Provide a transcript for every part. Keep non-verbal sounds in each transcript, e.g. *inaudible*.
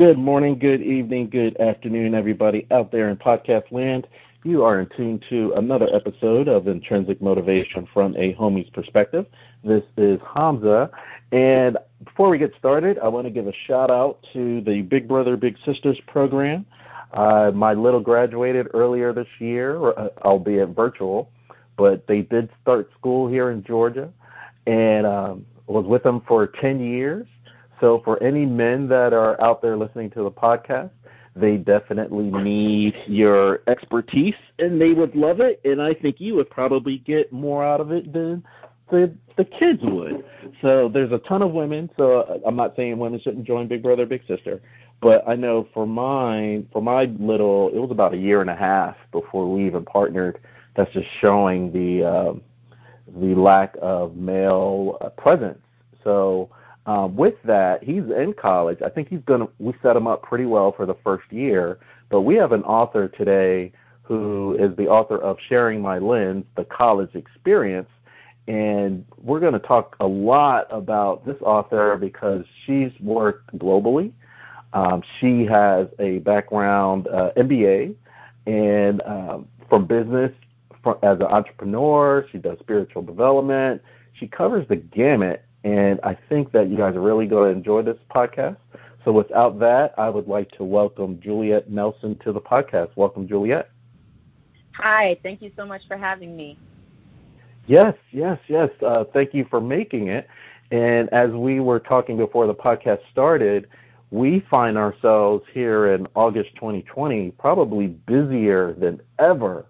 Good morning, good evening, good afternoon, everybody out there in podcast land. You are in tune to another episode of Intrinsic Motivation from a Homie's Perspective. This is Hamza, and before we get started, I want to give a shout out to the Big Brother Big Sisters program. Uh, my little graduated earlier this year, uh, albeit virtual, but they did start school here in Georgia, and um, was with them for 10 years so for any men that are out there listening to the podcast, they definitely need your expertise and they would love it and I think you would probably get more out of it than the the kids would. So there's a ton of women, so I'm not saying women shouldn't join Big Brother Big Sister, but I know for mine, for my little, it was about a year and a half before we even partnered. That's just showing the um, the lack of male uh, presence. So um, with that, he's in college. I think he's gonna. We set him up pretty well for the first year. But we have an author today who is the author of Sharing My Lens: The College Experience, and we're going to talk a lot about this author because she's worked globally. Um, she has a background uh, MBA and um, from business from, as an entrepreneur. She does spiritual development. She covers the gamut and I think that you guys are really going to enjoy this podcast. So without that, I would like to welcome Juliette Nelson to the podcast. Welcome, Juliette. Hi, thank you so much for having me. Yes, yes, yes. Uh, thank you for making it. And as we were talking before the podcast started, we find ourselves here in August 2020 probably busier than ever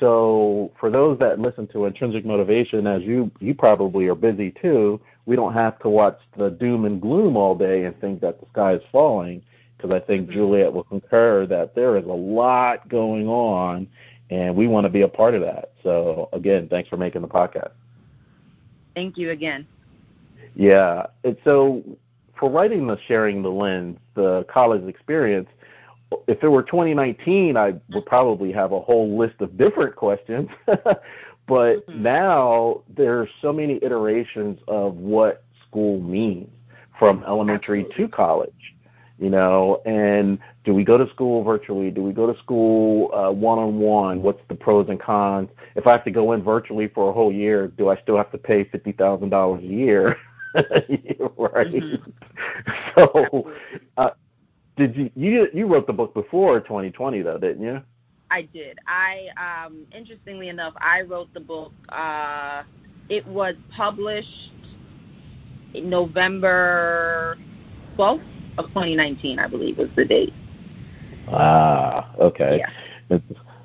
so for those that listen to intrinsic motivation, as you you probably are busy too, we don't have to watch the doom and gloom all day and think that the sky is falling. Because I think mm-hmm. Juliette will concur that there is a lot going on, and we want to be a part of that. So again, thanks for making the podcast. Thank you again. Yeah, and so for writing the sharing the lens, the college experience, if it were 2019, I would probably have a whole list of different questions. *laughs* but mm-hmm. now there's so many iterations of what school means from elementary Absolutely. to college. You know, and do we go to school virtually? Do we go to school one on one? What's the pros and cons? If I have to go in virtually for a whole year, do I still have to pay fifty thousand dollars a year? *laughs* right. Mm-hmm. *laughs* So, uh, did you you you wrote the book before 2020 though, didn't you? I did. I um interestingly enough, I wrote the book uh it was published in November 12th of 2019, I believe was the date. Ah, okay. Yeah.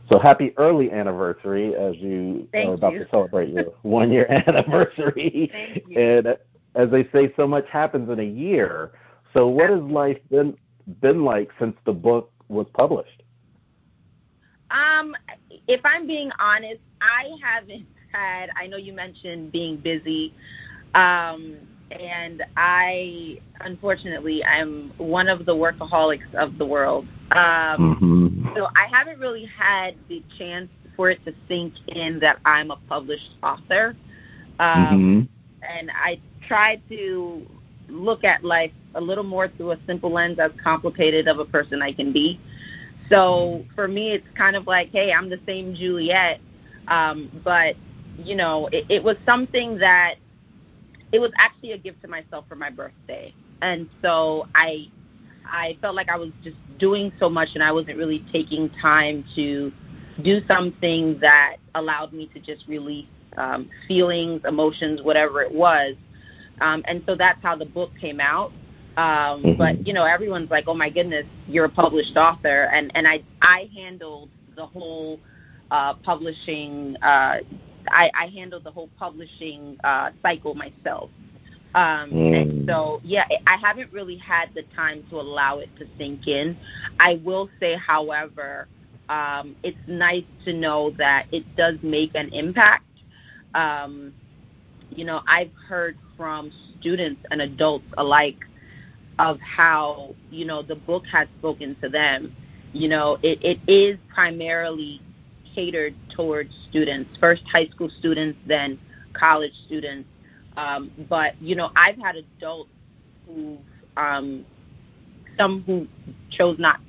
So happy early anniversary as you Thank are about you. to celebrate your *laughs* one year anniversary. Thank you. And as they say, so much happens in a year. So what has life been been like since the book was published? Um, if I'm being honest, I haven't *laughs* had. I know you mentioned being busy, um, and I unfortunately I'm one of the workaholics of the world. Um, mm-hmm. So I haven't really had the chance for it to sink in that I'm a published author. Um, mm-hmm. And I try to look at life a little more through a simple lens as complicated of a person I can be. So for me, it's kind of like, hey, I'm the same Juliette, um, but you know, it, it was something that it was actually a gift to myself for my birthday, and so I I felt like I was just doing so much, and I wasn't really taking time to do something that allowed me to just release um, feelings, emotions, whatever it was. Um, and so that's how the book came out. Um, mm-hmm. But you know, everyone's like, "Oh my goodness, you're a published author," and and I I handled the whole uh, publishing. Uh, I, I handled the whole publishing uh, cycle myself. Um, mm. And so, yeah, I haven't really had the time to allow it to sink in. I will say, however, um, it's nice to know that it does make an impact. Um, you know, I've heard from students and adults alike of how you know the book has spoken to them. You know, it, it is primarily catered towards students, first high school students, then college students. Um, but you know, I've had adults who um, some who chose not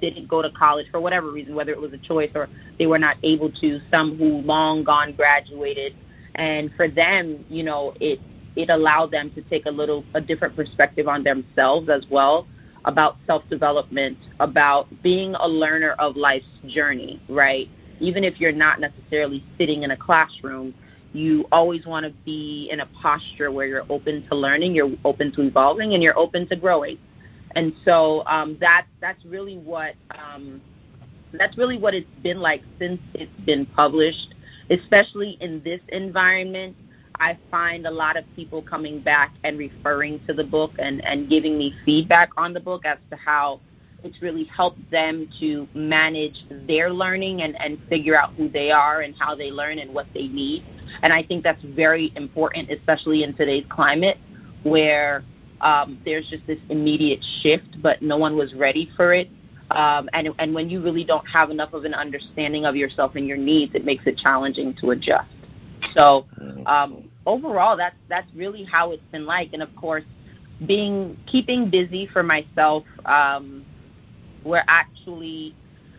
didn't go to college for whatever reason, whether it was a choice or they were not able to. Some who long gone graduated, and for them, you know, it it allowed them to take a little a different perspective on themselves as well about self development, about being a learner of life's journey, right? Even if you're not necessarily sitting in a classroom, you always want to be in a posture where you're open to learning, you're open to evolving, and you're open to growing. And so um, that's that's really what um, that's really what it's been like since it's been published, especially in this environment. I find a lot of people coming back and referring to the book and, and giving me feedback on the book as to how it's really helped them to manage their learning and, and figure out who they are and how they learn and what they need. And I think that's very important, especially in today's climate where um, there's just this immediate shift, but no one was ready for it. Um, and, and when you really don't have enough of an understanding of yourself and your needs, it makes it challenging to adjust. So um, overall, that's that's really how it's been like. And of course, being keeping busy for myself. Um, we're actually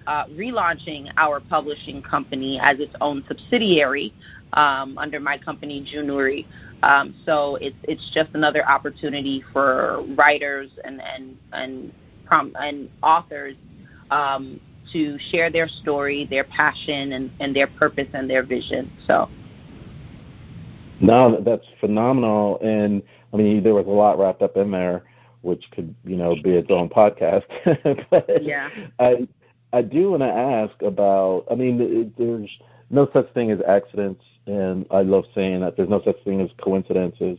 uh, relaunching our publishing company as its own subsidiary um, under my company Junuri. Um, so it's it's just another opportunity for writers and and and prom- and authors um, to share their story, their passion, and, and their purpose and their vision. So. No, that's phenomenal, and I mean there was a lot wrapped up in there, which could you know be its own podcast. *laughs* but yeah. I I do want to ask about. I mean, it, there's no such thing as accidents, and I love saying that there's no such thing as coincidences.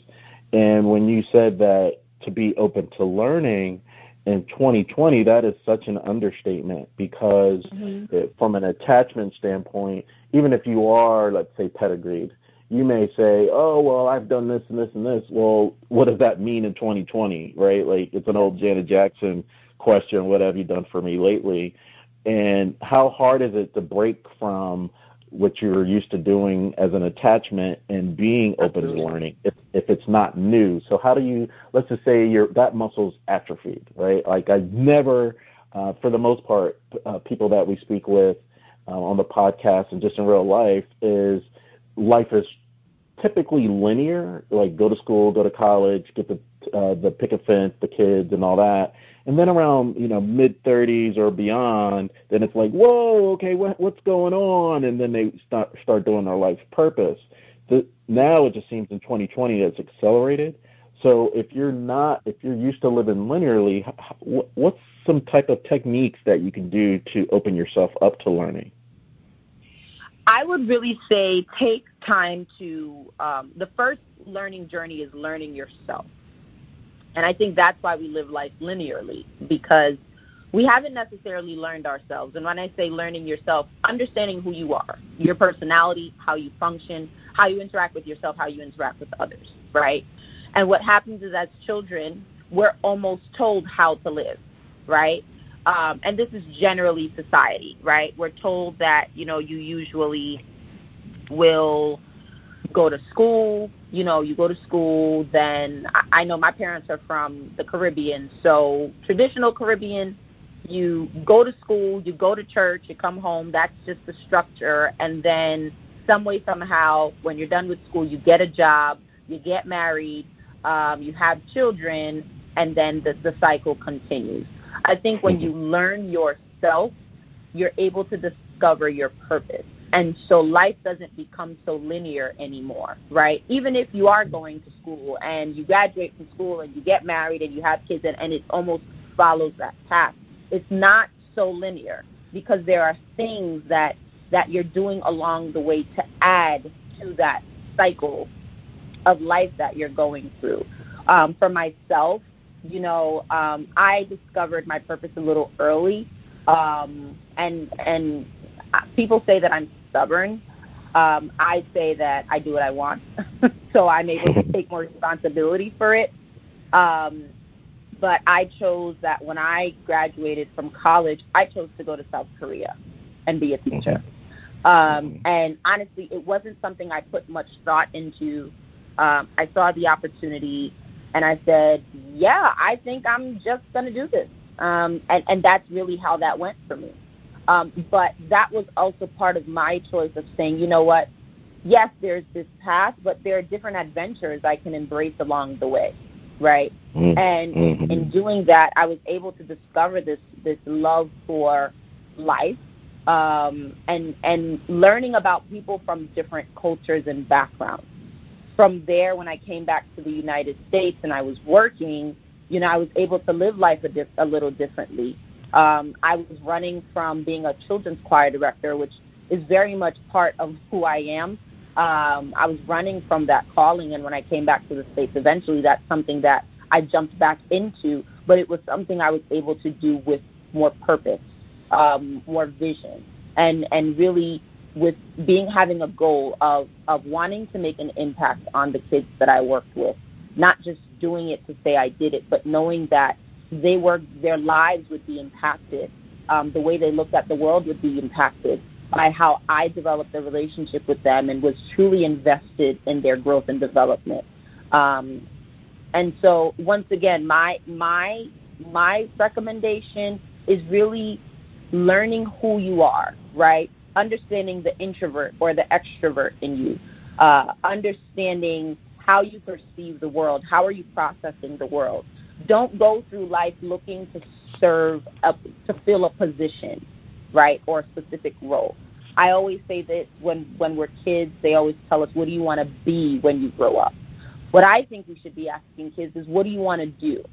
And when you said that to be open to learning in 2020, that is such an understatement because mm-hmm. it, from an attachment standpoint, even if you are, let's say, pedigreed, you may say, "Oh, well, I've done this and this and this." Well, what does that mean in 2020, right? Like it's an old Janet Jackson question, "What have you done for me lately?" And how hard is it to break from what you're used to doing as an attachment and being open Absolutely. to learning if if it's not new. So how do you let's just say your that muscle's atrophied, right? Like I've never uh, for the most part uh, people that we speak with uh, on the podcast and just in real life is life is typically linear, like go to school, go to college, get the uh, the picket fence, the kids, and all that. And then around you know mid 30s or beyond, then it's like, whoa, okay, what, what's going on? And then they start start doing their life's purpose. The, now it just seems in 2020 it's accelerated. So if you're not, if you're used to living linearly, what's some type of techniques that you can do to open yourself up to learning? I would really say take time to. Um, the first learning journey is learning yourself. And I think that's why we live life linearly because we haven't necessarily learned ourselves. And when I say learning yourself, understanding who you are, your personality, how you function, how you interact with yourself, how you interact with others, right? And what happens is as children, we're almost told how to live, right? Um, and this is generally society, right? We're told that you know you usually will go to school. You know, you go to school. Then I, I know my parents are from the Caribbean, so traditional Caribbean. You go to school, you go to church, you come home. That's just the structure, and then some way somehow, when you're done with school, you get a job, you get married, um, you have children, and then the, the cycle continues. I think when you learn yourself, you're able to discover your purpose. And so life doesn't become so linear anymore, right? Even if you are going to school and you graduate from school and you get married and you have kids and, and it almost follows that path, it's not so linear because there are things that that you're doing along the way to add to that cycle of life that you're going through. Um, for myself, you know, um, I discovered my purpose a little early, um, and and people say that I'm stubborn. Um, I say that I do what I want, *laughs* so I'm able to *laughs* take more responsibility for it. Um, but I chose that when I graduated from college, I chose to go to South Korea and be a teacher. Um, and honestly, it wasn't something I put much thought into. Um, I saw the opportunity and I said, yeah, I think I'm just going to do this. Um, and, and that's really how that went for me. Um, but that was also part of my choice of saying, you know what? Yes, there's this path, but there are different adventures I can embrace along the way, right? Mm-hmm. And mm-hmm. in doing that, I was able to discover this this love for life um, and and learning about people from different cultures and backgrounds. From there, when I came back to the United States and I was working, you know, I was able to live life a, dif- a little differently. Um, I was running from being a children's choir director, which is very much part of who I am. Um, I was running from that calling, and when I came back to the States, eventually that's something that I jumped back into, but it was something I was able to do with more purpose um, more vision, and and really with being having a goal of of wanting to make an impact on the kids that I worked with, not just doing it to say I did it, but knowing that they were their lives would be impacted, um, the way they looked at the world would be impacted by how I developed a relationship with them and was truly invested in their growth and development. Um, and so once again, my my my recommendation is really learning who you are, right? Understanding the introvert or the extrovert in you, uh, understanding how you perceive the world, how are you processing the world. Don't go through life looking to serve, a, to fill a position, right, or a specific role. I always say that when when we're kids, they always tell us, "What do you want to be when you grow up?" What I think we should be asking kids is, "What do you want to do?"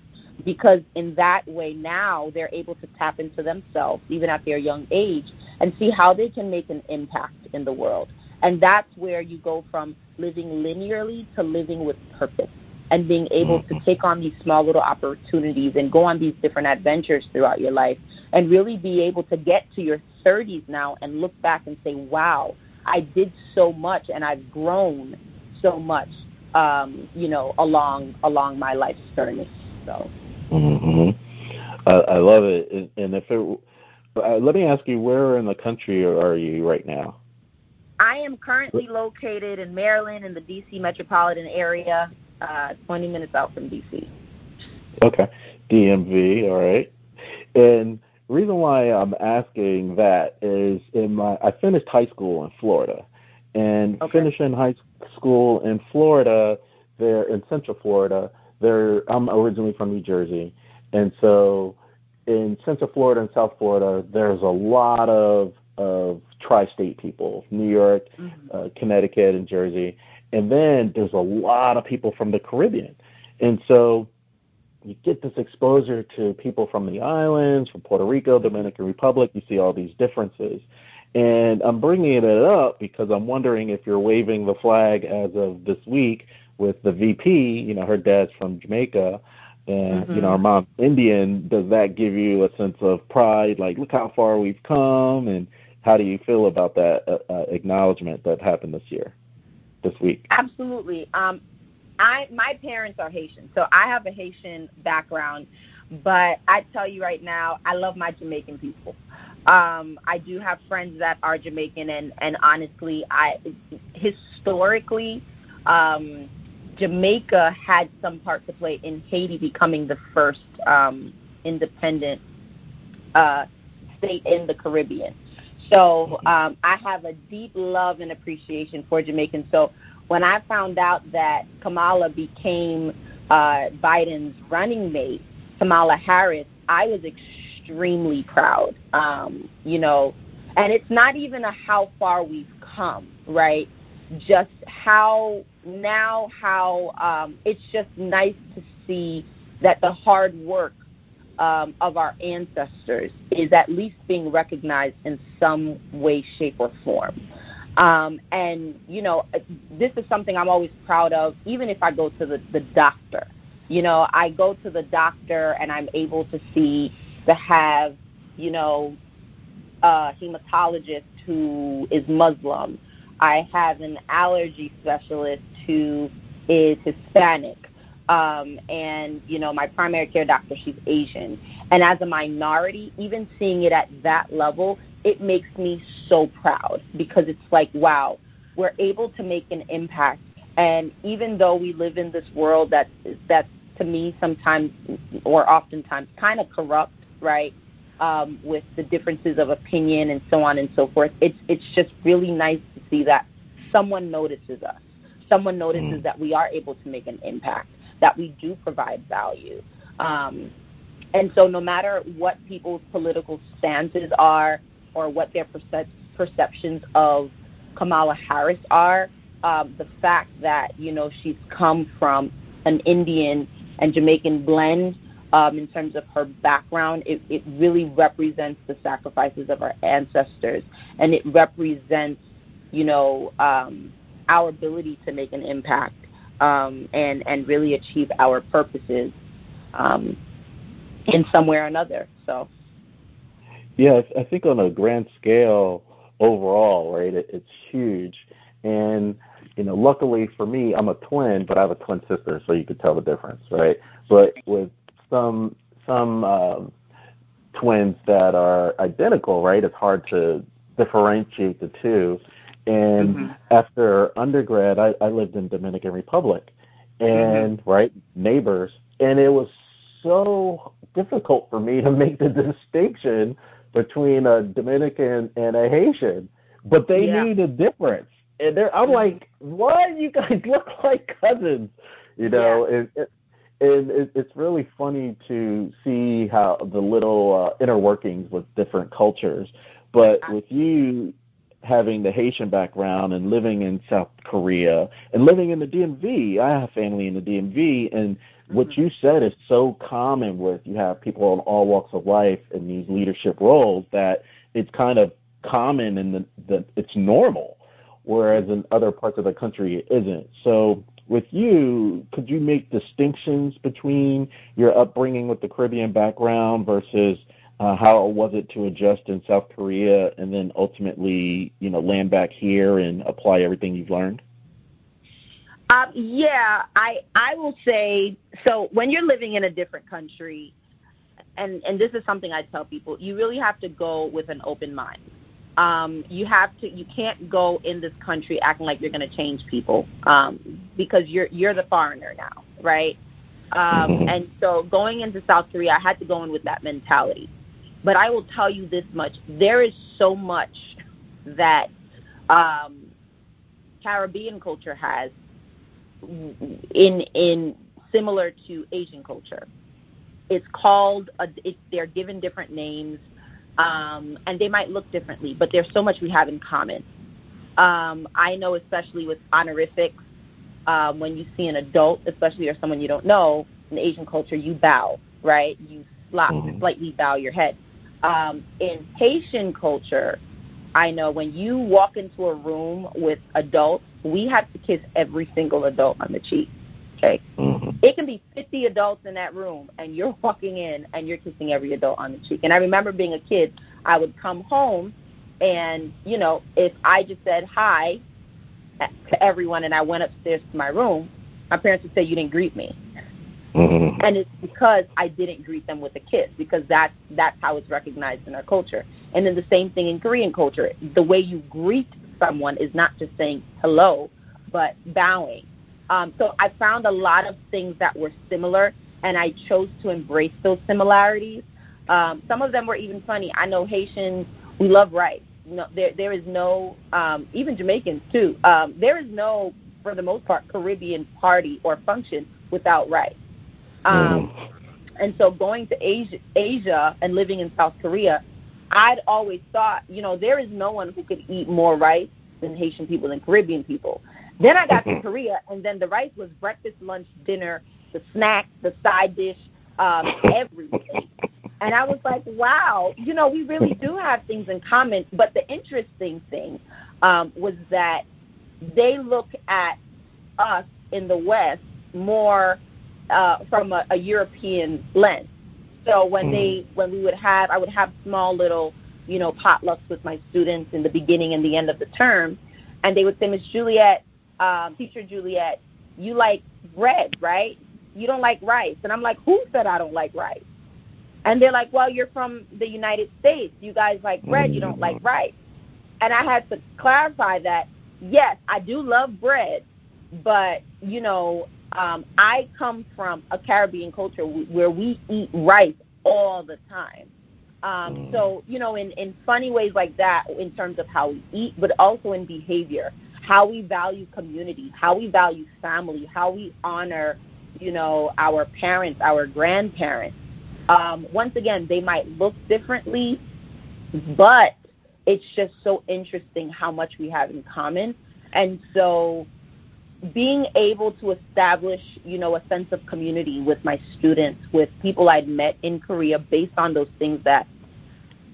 because in that way now they're able to tap into themselves even at their young age and see how they can make an impact in the world and that's where you go from living linearly to living with purpose and being able to take on these small little opportunities and go on these different adventures throughout your life and really be able to get to your 30s now and look back and say wow i did so much and i've grown so much um, you know along along my life's journey so Mm-hmm. I, I love it. And, and if it, uh, let me ask you, where in the country are you right now? I am currently located in Maryland in the D.C. metropolitan area, uh, 20 minutes out from D.C. Okay, DMV, all right. And reason why I'm asking that is in my I finished high school in Florida, and okay. finishing high school in Florida, there in Central Florida, there I'm originally from New Jersey, and so in Central Florida and South Florida, there's a lot of of tri-state people, New York, mm-hmm. uh, Connecticut, and Jersey, and then there's a lot of people from the Caribbean, and so you get this exposure to people from the islands, from Puerto Rico, Dominican Republic. You see all these differences. And I'm bringing it up because I'm wondering if you're waving the flag as of this week with the VP, you know, her dad's from Jamaica, and mm-hmm. you know, our mom's Indian. Does that give you a sense of pride? Like, look how far we've come, and how do you feel about that uh, uh, acknowledgement that happened this year, this week? Absolutely. Um, I my parents are Haitian, so I have a Haitian background. But I tell you right now, I love my Jamaican people. Um, I do have friends that are Jamaican, and and honestly, I historically, um, Jamaica had some part to play in Haiti becoming the first um, independent uh, state in the Caribbean. So um, I have a deep love and appreciation for Jamaicans. So when I found out that Kamala became uh, Biden's running mate, Kamala Harris, I was extremely proud. Um, you know, and it's not even a how far we've come, right? just how now how um, it's just nice to see that the hard work um, of our ancestors is at least being recognized in some way, shape, or form. Um, and you know, this is something I'm always proud of, even if I go to the, the doctor. You know, I go to the doctor and I'm able to see to have, you know, a hematologist who is Muslim I have an allergy specialist who is Hispanic. Um, and, you know, my primary care doctor, she's Asian. And as a minority, even seeing it at that level, it makes me so proud because it's like, wow, we're able to make an impact. And even though we live in this world that that's to me sometimes or oftentimes kind of corrupt, right? Um, with the differences of opinion and so on and so forth. It's it's just really nice to see that someone notices us. Someone notices mm. that we are able to make an impact, that we do provide value. Um, and so, no matter what people's political stances are or what their perce- perceptions of Kamala Harris are, um, the fact that you know she's come from an Indian and Jamaican blend um, in terms of her background, it, it really represents the sacrifices of our ancestors, and it represents, you know, um, our ability to make an impact um, and and really achieve our purposes um, in some way or another. So. Yeah, I think on a grand scale overall, right, it, it's huge. And, you know, luckily for me, I'm a twin, but I have a twin sister, so you could tell the difference, right? But with some some um, twins that are identical, right, it's hard to differentiate the two. And mm-hmm. after undergrad, I, I lived in Dominican Republic, and mm-hmm. right neighbors, and it was so difficult for me to make the *laughs* distinction between a Dominican and a Haitian, but they yeah. need a difference. And they're, I'm mm-hmm. like, what? You guys *laughs* look like cousins, you know? Yeah. And, and it, it's really funny to see how the little uh, inner workings with different cultures. But with you having the Haitian background and living in South Korea and living in the DMV, I have family in the DMV, and what mm-hmm. you said is so common with you have people in all walks of life in these leadership roles that it's kind of common and the, the it's normal whereas in other parts of the country it isn't so with you could you make distinctions between your upbringing with the caribbean background versus uh, how was it to adjust in south korea and then ultimately you know land back here and apply everything you've learned um, yeah, I I will say so. When you're living in a different country, and and this is something I tell people, you really have to go with an open mind. Um, you have to you can't go in this country acting like you're going to change people um, because you're you're the foreigner now, right? Um, and so going into South Korea, I had to go in with that mentality. But I will tell you this much: there is so much that um, Caribbean culture has in in similar to Asian culture. It's called a, it, they're given different names, um, and they might look differently, but there's so much we have in common. Um, I know, especially with honorifics, um, when you see an adult, especially or someone you don't know, in Asian culture, you bow, right? You slop, mm-hmm. slightly bow your head. Um, in Haitian culture, I know when you walk into a room with adults, we have to kiss every single adult on the cheek. Okay? Mm-hmm. It can be 50 adults in that room, and you're walking in and you're kissing every adult on the cheek. And I remember being a kid, I would come home, and, you know, if I just said hi to everyone and I went upstairs to my room, my parents would say, You didn't greet me. Mm-hmm. And it's because I didn't greet them with a kiss because that's that's how it's recognized in our culture. And then the same thing in Korean culture. The way you greet someone is not just saying hello, but bowing. Um, so I found a lot of things that were similar, and I chose to embrace those similarities. Um, some of them were even funny. I know Haitians, we love rice. No, there, there is no, um, even Jamaicans too. Um, there is no, for the most part, Caribbean party or function without rice. Um, mm. And so going to Asia, Asia and living in South Korea, I'd always thought, you know, there is no one who could eat more rice than Haitian people and Caribbean people. Then I got to mm-hmm. Korea, and then the rice was breakfast, lunch, dinner, the snack, the side dish, um, *laughs* everything. And I was like, wow, you know, we really do have things in common. But the interesting thing um, was that they look at us in the West more uh, from a, a European lens. So when mm. they when we would have I would have small little you know potlucks with my students in the beginning and the end of the term, and they would say, Miss Juliette, um, Teacher Juliette, you like bread, right? You don't like rice, and I'm like, who said I don't like rice? And they're like, well, you're from the United States. You guys like bread. You don't like rice. And I had to clarify that. Yes, I do love bread, but you know, um, I come from a Caribbean culture where we eat rice all the time. Um, Mm. so, you know, in, in funny ways like that, in terms of how we eat, but also in behavior, how we value community, how we value family, how we honor, you know, our parents, our grandparents. Um, once again, they might look differently, but it's just so interesting how much we have in common. And so being able to establish, you know, a sense of community with my students, with people I'd met in Korea based on those things that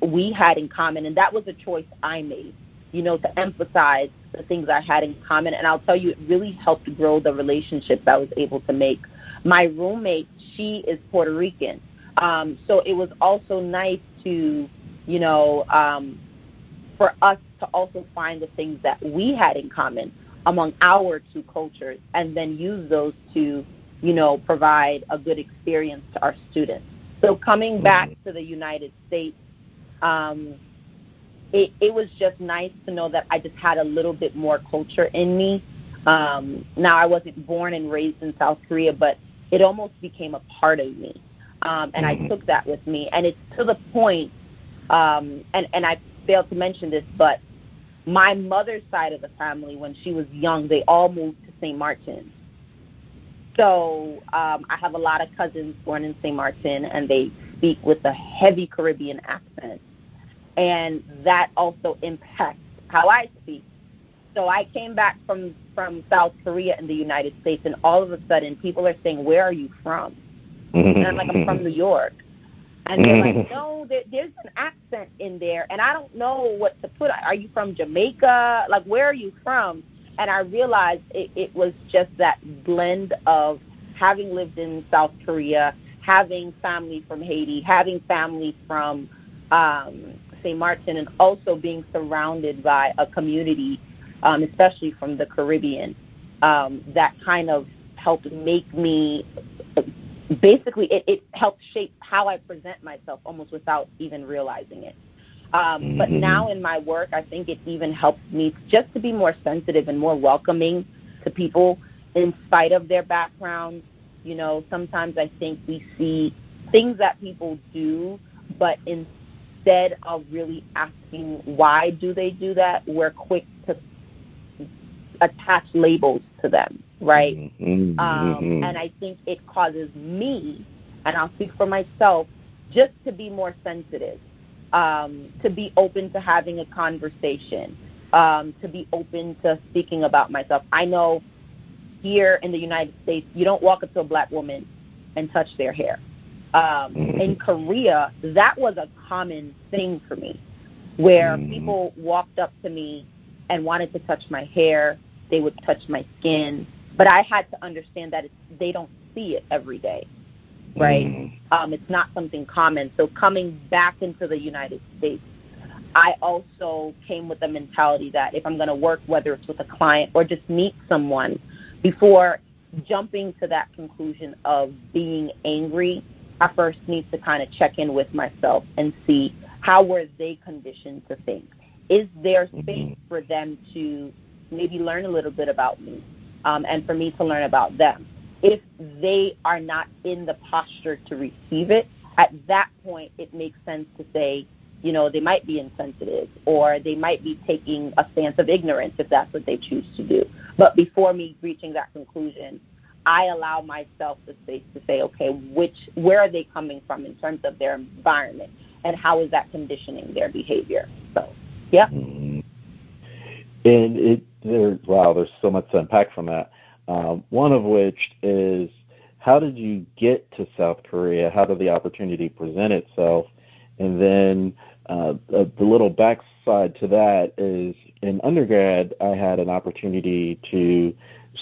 we had in common. And that was a choice I made, you know, to emphasize the things I had in common. And I'll tell you, it really helped grow the relationships I was able to make. My roommate, she is Puerto Rican. Um, so it was also nice to, you know, um, for us to also find the things that we had in common among our two cultures and then use those to, you know, provide a good experience to our students. So coming back to the United States, um, it, it was just nice to know that I just had a little bit more culture in me. Um, now, I wasn't born and raised in South Korea, but it almost became a part of me. Um, and Mhm. I took that with me. And it's to the point, um, and, and I failed to mention this, but my mother's side of the family, when she was young, they all moved to St. Martin. So um, I have a lot of cousins born in St. Martin, and they speak with a heavy Caribbean accent. And that also impacts how I speak. So I came back from, from South Korea in the United States, and all of a sudden people are saying, Where are you from? And I'm like, I'm from New York. And they're like, *laughs* no, there, there's an accent in there, and I don't know what to put. Are you from Jamaica? Like, where are you from? And I realized it, it was just that blend of having lived in South Korea, having family from Haiti, having family from um, St. Martin, and also being surrounded by a community, um, especially from the Caribbean, um, that kind of helped make me basically it, it helped shape how I present myself almost without even realizing it. Um, But Mhm. now in my work, I think it even helps me just to be more sensitive and more welcoming to people in spite of their background. You know, sometimes I think we see things that people do, but instead of really asking why do they do that, we're quick to attach labels to them, right? Mhm. Um, and I think it causes me, and I'll speak for myself, just to be more sensitive, um, to be open to having a conversation, um, to be open to speaking about myself. I know here in the United States, you don't walk up to a black woman and touch their hair. Um, in Korea, that was a common thing for me, where Mhm. people walked up to me and wanted to touch my hair. They would touch my skin, but I had to understand that it's, they don't see it every day, right? Mhm. Um, it's not something common. So coming back into the United States, I also came with the mentality that if I'm going to work, whether it's with a client or just meet someone, before jumping to that conclusion of being angry, I first need to kind of check in with myself and see how were they conditioned to think. Is there space for them to maybe learn a little bit about me, um, and for me to learn about them? If they are not in the posture to receive it, at that point it makes sense to say, you know, they might be insensitive or they might be taking a stance of ignorance if that's what they choose to do. But before me reaching that conclusion, I allow myself the space to say, okay, which where are they coming from in terms of their environment and how is that conditioning their behavior? So, yeah. Mhm. And it there wow, there's so much to unpack from that. Um, one of which is how did you get to South Korea? How did the opportunity present itself? And then uh, the little backside to that is in undergrad, I had an opportunity to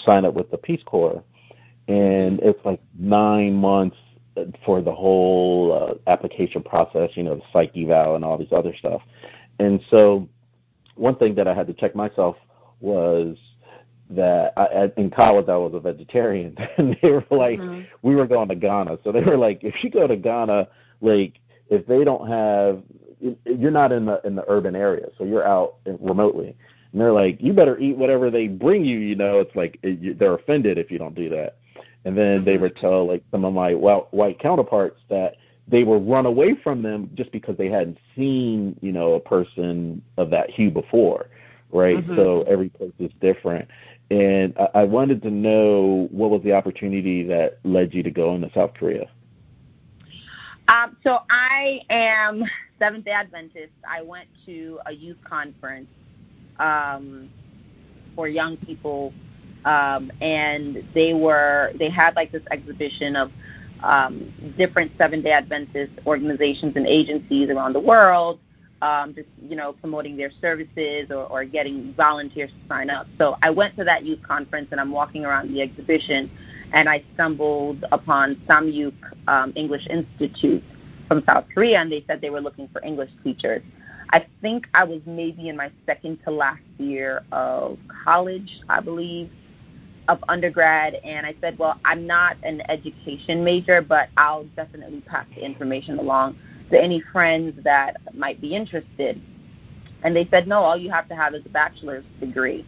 sign up with the Peace Corps, and it's like nine months for the whole uh, application process. You know, the psych eval and all these other stuff. And so, one thing that I had to check myself was that I, in college I was a vegetarian, *laughs* and they were like, Mhm. we were going to Ghana, so they were like, if you go to Ghana, like if they don't have, you're not in the in the urban area, so you're out remotely, and they're like, you better eat whatever they bring you. You know, it's like they're offended if you don't do that. And then they Mhm. would tell like some of my white counterparts that they were run away from them just because they hadn't seen, you know, a person of that hue before, right? Mm-hmm. So every place is different. And I, I wanted to know what was the opportunity that led you to go into South Korea. Um, so I am Seventh Day Adventist. I went to a youth conference um, for young people, um, and they were they had like this exhibition of um, different Seventh Day Adventist organizations and agencies around the world, um, just you know promoting their services or, or getting volunteers to sign up. So I went to that youth conference, and I'm walking around the exhibition and I stumbled upon Sahmyook um, English Institute from South Korea, and they said they were looking for English teachers. I think I was maybe in my second to last year of college, I believe, of undergrad, and I said, well, I'm not an education major, but I'll definitely pass the information along to any friends that might be interested. And they said, no, all you have to have is a bachelor's degree.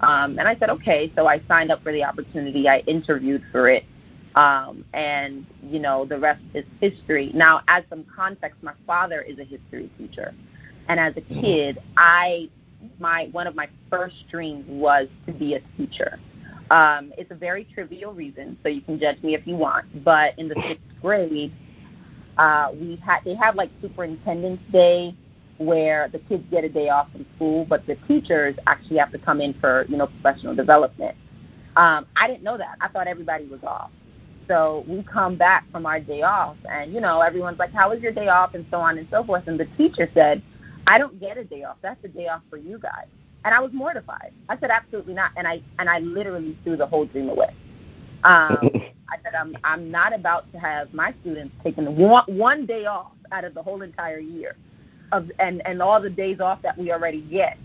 Um, and I said, okay. So I signed up for the opportunity. I interviewed for it. Um, and, you know, the rest is history. Now, as some context, my father is a history teacher. And as a mm-hmm. kid, I, my, one of my first dreams was to be a teacher. Um, it's a very trivial reason, so you can judge me if you want. But in the sixth grade, uh, we had they have like Superintendent's Day, where the kids get a day off from school, but the teachers actually have to come in for you know professional development. Um, I didn't know that. I thought everybody was off. So we come back from our day off, and you know everyone's like, "How was your day off?" and so on and so forth. And the teacher said, "I don't get a day off. That's a day off for you guys." And I was mortified. I said, "Absolutely not." And I and I literally threw the whole dream away. Um, *laughs* I said, "I'm I'm not about to have my students taking one one day off out of the whole entire year." of and and all the days off that we already get.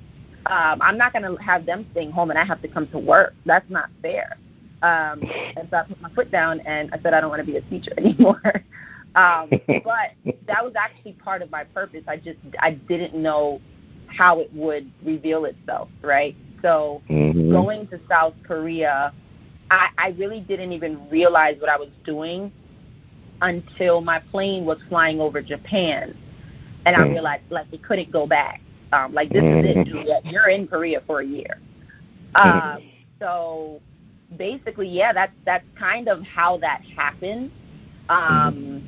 Um, I'm not going to have them staying home and I have to come to work. That's not fair. Um, and so I put my foot down and I said I don't want to be a teacher *laughs* anymore. um, but that was actually part of my purpose. I just I didn't know how it would reveal itself, right? So mm-hmm. going to South Korea, I, I really didn't even realize what I was doing until my plane was flying over Japan and I mm. realized like it couldn't go back. Um, like this is it, mm-hmm. Juliette. You're in Korea for a year. Um, so basically, yeah, that's that's kind of how that happened. Um,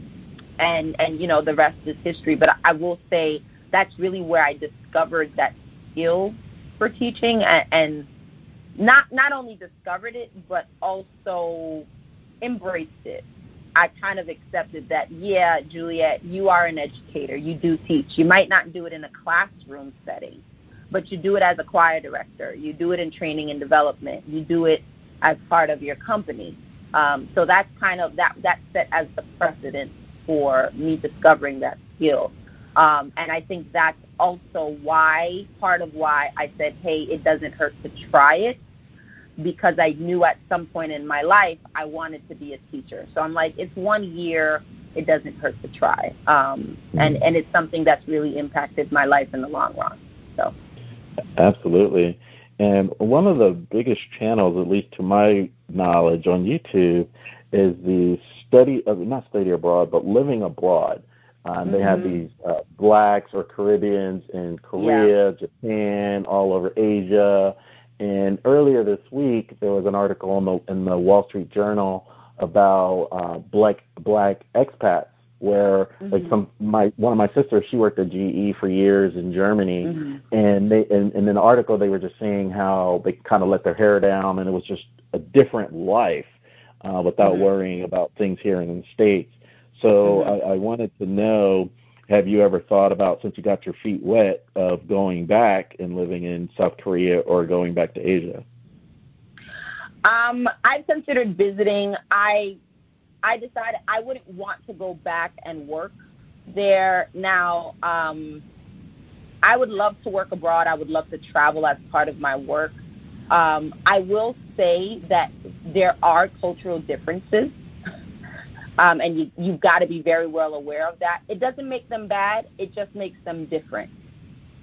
and and you know the rest is history. But I will say that's really where I discovered that skill for teaching, and, not not only discovered it, but also embraced it. I kind of accepted that, yeah, Juliette, you are an educator. You do teach. You might not do it in a classroom setting, but you do it as a choir director. You do it in training and development. You do it as part of your company. Um, so that's kind of that that set as the precedent for me discovering that skill. Um, and I think that's also why part of why I said, hey, it doesn't hurt to try it because I knew at some point in my life I wanted to be a teacher. So I'm like, it's one year, it doesn't hurt to try, um, and and it's something that's really impacted my life in the long run. So, absolutely. And one of the biggest channels, at least to my knowledge, on YouTube is the study of not study abroad, but living abroad. Um. They have mm-hmm. these uh, blacks or Caribbeans in Korea. Japan, all over Asia, and earlier this week, there was an article in the in the Wall Street Journal about uh, black black expats, where mm-hmm. like some my one of my sisters, she worked at GE for years in Germany, mm-hmm. and they and, and in the article they were just saying how they kind of let their hair down, and it was just a different life uh, without mm-hmm. worrying about things here in the states. So mm-hmm. I, I wanted to know have you ever thought about, since you got your feet wet, of going back and living in South Korea or going back to Asia? Um, I've considered visiting. I I decided I wouldn't want to go back and work there. Now, um, I would love to work abroad. I would love to travel as part of my work. Um, I will say that there are cultural differences um, and you, you've got to be very well aware of that. It doesn't make them bad, it just makes them different.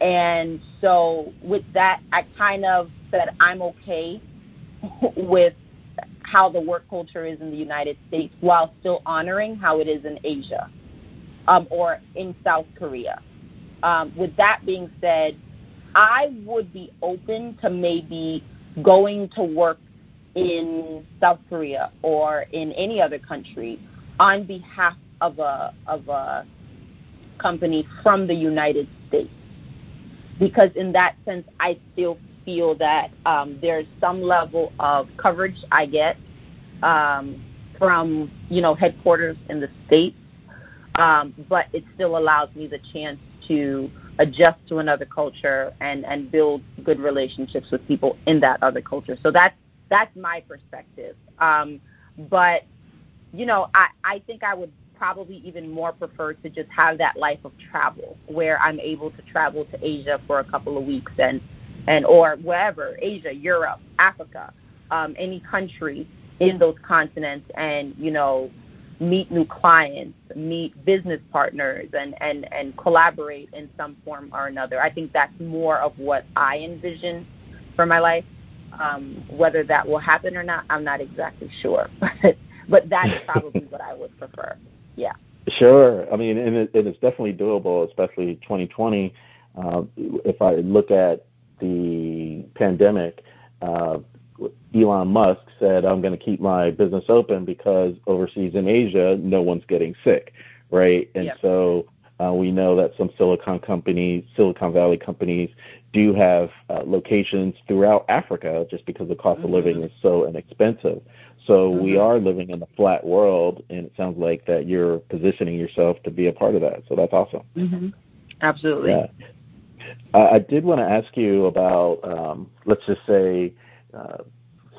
And so, with that, I kind of said I'm okay *laughs* with how the work culture is in the United States while still honoring how it is in Asia. um, or in South Korea. Um, with that being said, I would be open to maybe going to work in South Korea or in any other country on behalf of a of a company from the United States. Because in that sense, I still feel that um, there's some level of coverage I get um, from you know headquarters in the states, um, but it still allows me the chance to adjust to another culture and and build good relationships with people in that other culture. So that's that's my perspective. Um, but you know, I I think I would probably even more prefer to just have that life of travel where I'm able to travel to Asia for a couple of weeks and and or wherever Asia, Europe, Africa, um, any country in those continents, and you know meet new clients, meet business partners, and, and, and collaborate in some form or another. I think that's more of what I envision for my life. Um, whether that will happen or not, I'm not exactly sure, *laughs* but but that's *laughs* probably what I would prefer. Yeah. Sure. I mean, and, it, and it's definitely doable, especially 2020. Uh, if I look at the pandemic, uh, Elon Musk said, I'm going to keep my business open because overseas in Asia, no one's getting sick, right? And yep. so uh, we know that some Silicon companies, Silicon Valley companies, do have uh, locations throughout Africa just because the cost mm-hmm. of living is so inexpensive. So mm-hmm. we are living in a flat world, and it sounds like that you're positioning yourself to be a part of that. So that's awesome. Mm-hmm. Absolutely. Yeah. Uh, I did want to ask you about, um, let's just say, uh,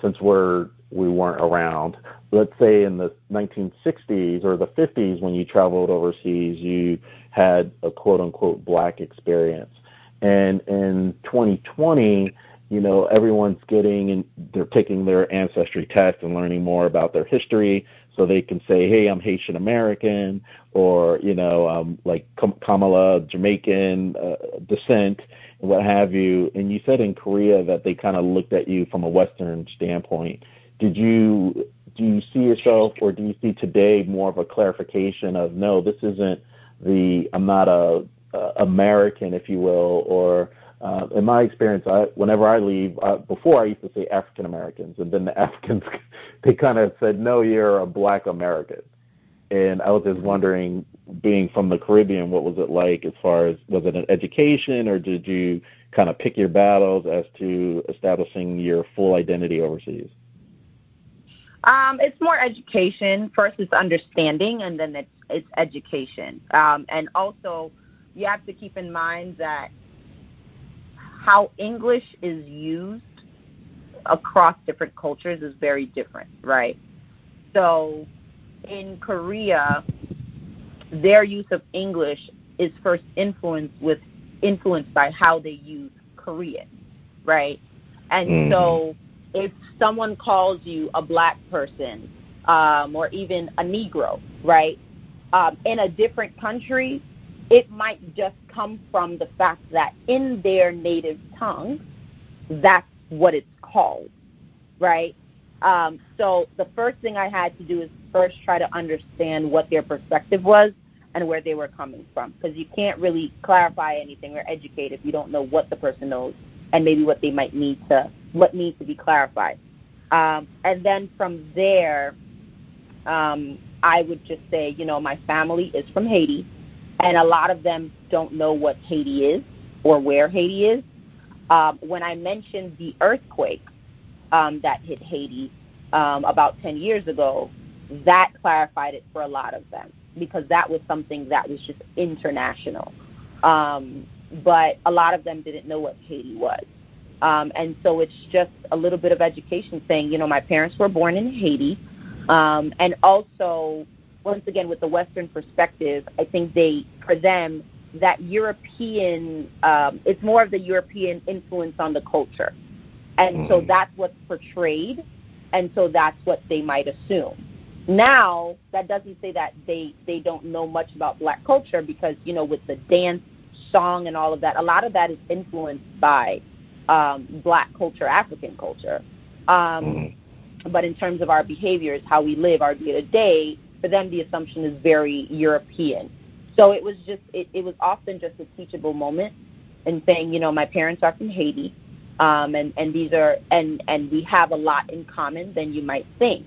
since we're we weren't around, let's say in the 1960s or the 50s when you traveled overseas, you had a quote unquote black experience, and in 2020 you know everyone's getting and they're taking their ancestry test and learning more about their history so they can say hey i'm haitian american or you know um like kamala jamaican uh, descent and what have you. And you said in korea that they kind of looked at you from a western standpoint. Did you do you see yourself or do you see today more of a clarification of no this isn't the i'm not a, a american if you will or uh, in my experience, I, whenever I leave, uh, before I used to say African Americans, and then the *laughs* Africans, they kind of said, "No, you're a Black American." And I was just wondering, being from the Caribbean, what was it like as far as was it an education, or did you kind of pick your battles as to establishing your full identity overseas? Um, it's more education. First, it's understanding, and then it's it's education. Um, and also, you have to keep in mind that how English is used across different cultures is very different, right? So in Korea, their use of English is first influenced with influenced by how they use Korean, right? And mm. so if someone calls you a black person um, or even a Negro, right, um, in a different country, it might just come from the fact that in their native tongue, that's what it's called, right? Um, so the first thing I had to do is first try to understand what their perspective was and where they were coming from, because you can't really clarify anything or educate if you don't know what the person knows and maybe what they might need to what needs to be clarified. Um, and then from there, um, I would just say, you know, my family is from Haiti and a lot of them don't know what Haiti is or where Haiti is. Um, when I mentioned the earthquake um, that hit Haiti um, about 10 years ago, that clarified it for a lot of them because that was something that was just international. Um, but a lot of them didn't know what Haiti was. Um, and so it's just a little bit of education saying, you know, my parents were born in Haiti. Um, and also once again with the Western perspective, I think they for them that European um, it's more of the European influence on the culture, and mm. so that's what's portrayed, and so that's what they might assume. Now that doesn't say that they they don't know much about Black culture because you know with the dance, song, and all of that, a lot of that is influenced by um, Black culture, African culture. Um, mm. But in terms of our behaviors, how we live, our day to day, for them the assumption is very European. So it was just it, it was often just a teachable moment and saying, you know, my parents are from Haiti, um, and and these are and and we have a lot in common than you might think.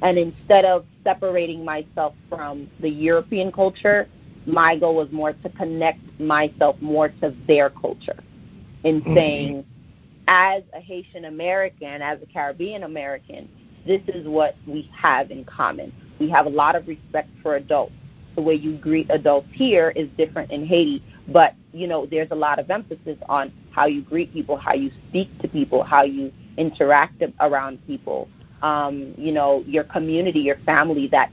And instead of separating myself from the European culture, my goal was more to connect myself more to their culture in mm-hmm. saying, as a Haitian American, as a Caribbean American, this is what we have in common. We have a lot of respect for adults. The way you greet adults here is different in Haiti, but you know there's a lot of emphasis on how you greet people, how you speak to people, how you interact around people. Um, you know, your community, your family, that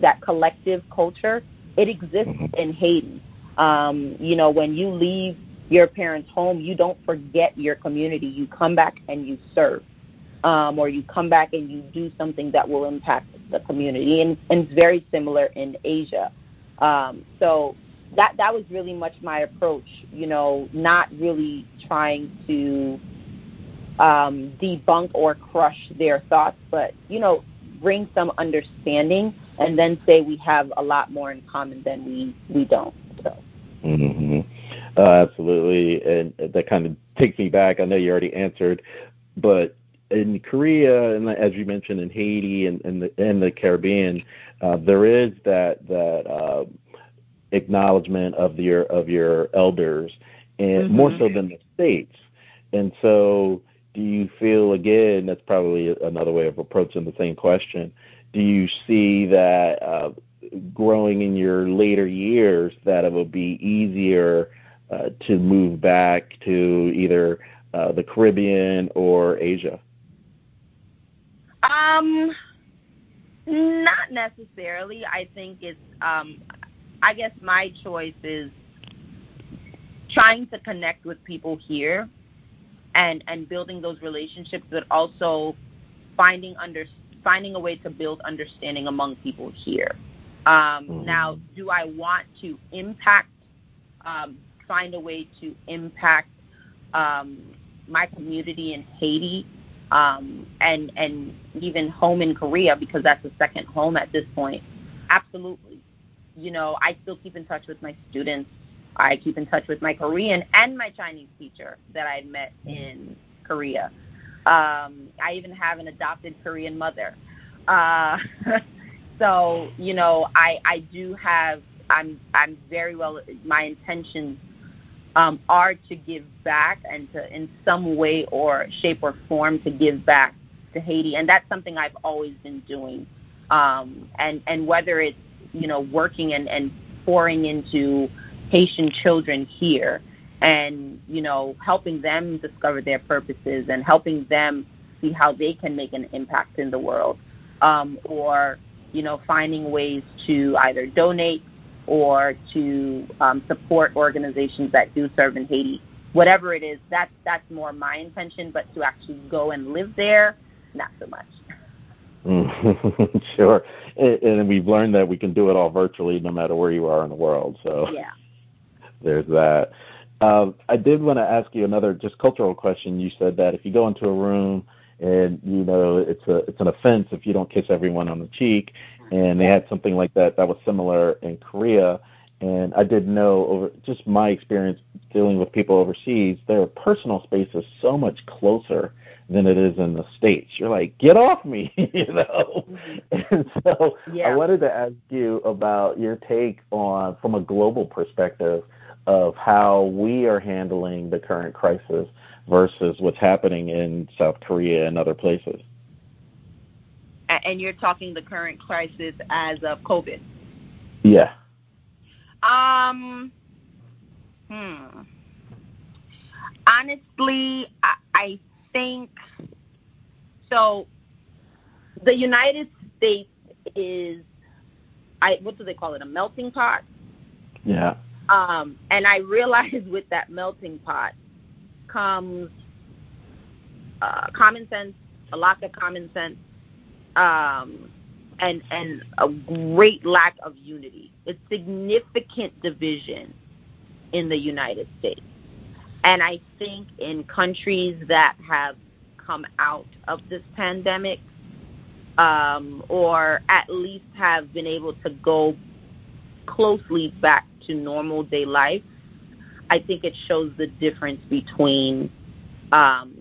that collective culture, it exists mm-hmm. in Haiti. Um, you know, when you leave your parents' home, you don't forget your community. You come back and you serve, um, or you come back and you do something that will impact the community. And, and it's very similar in Asia. Um, so that that was really much my approach. You know, not really trying to um, debunk or crush their thoughts, but you know, bring some understanding, and then say we have a lot more in common than we we don't. So. Mm-hmm. Uh, absolutely, and that kind of takes me back. I know you already answered, but in Korea, and as you mentioned, in Haiti and, and the and the Caribbean, uh, there is that that uh, acknowledgement of your of your elders, and mm-hmm. more so than the states. And so, do you feel again? That's probably another way of approaching the same question. Do you see that uh, growing in your later years that it will be easier uh, to move back to either uh, the Caribbean or Asia? Um, not necessarily. I think it's. Um, I guess my choice is trying to connect with people here, and and building those relationships, but also finding under finding a way to build understanding among people here. Um, mm-hmm. Now, do I want to impact um, find a way to impact um, my community in Haiti um, and and even home in Korea because that's a second home at this point. Absolutely, you know I still keep in touch with my students. I keep in touch with my Korean and my Chinese teacher that I met in Korea. Um, I even have an adopted Korean mother. Uh, *laughs* so you know I I do have I'm I'm very well my intentions um, are to give back and to, in some way or shape or form, to give back to Haiti, and that's something I've always been doing. Um, and and whether it's you know working and, and pouring into Haitian children here, and you know helping them discover their purposes and helping them see how they can make an impact in the world, um, or you know finding ways to either donate or to um, support organizations that do serve in Haiti. Whatever it is, that's that's more my intention. But to actually go and live there, not so much. *laughs* sure, and, and we've learned that we can do it all virtually, no matter where you are in the world. So yeah, there's that. Um, I did want to ask you another just cultural question. You said that if you go into a room and you know it's a it's an offense if you don't kiss everyone on the cheek, and they had something like that that was similar in Korea. And I did know over just my experience dealing with people overseas, their personal space is so much closer than it is in the states. You're like, get off me, *laughs* you know. And so yeah. I wanted to ask you about your take on, from a global perspective, of how we are handling the current crisis versus what's happening in South Korea and other places and you're talking the current crisis as of COVID. Yeah. Um. Hmm. Honestly, I, I think so. The United States is, I what do they call it? A melting pot. Yeah. Um, and I realize *laughs* with that melting pot comes uh, common sense, a lack of common sense, um, and and a great lack of unity. It's significant division in the United States, and I think in countries that have come out of this pandemic, um, or at least have been able to go closely back to normal day life, I think it shows the difference between um,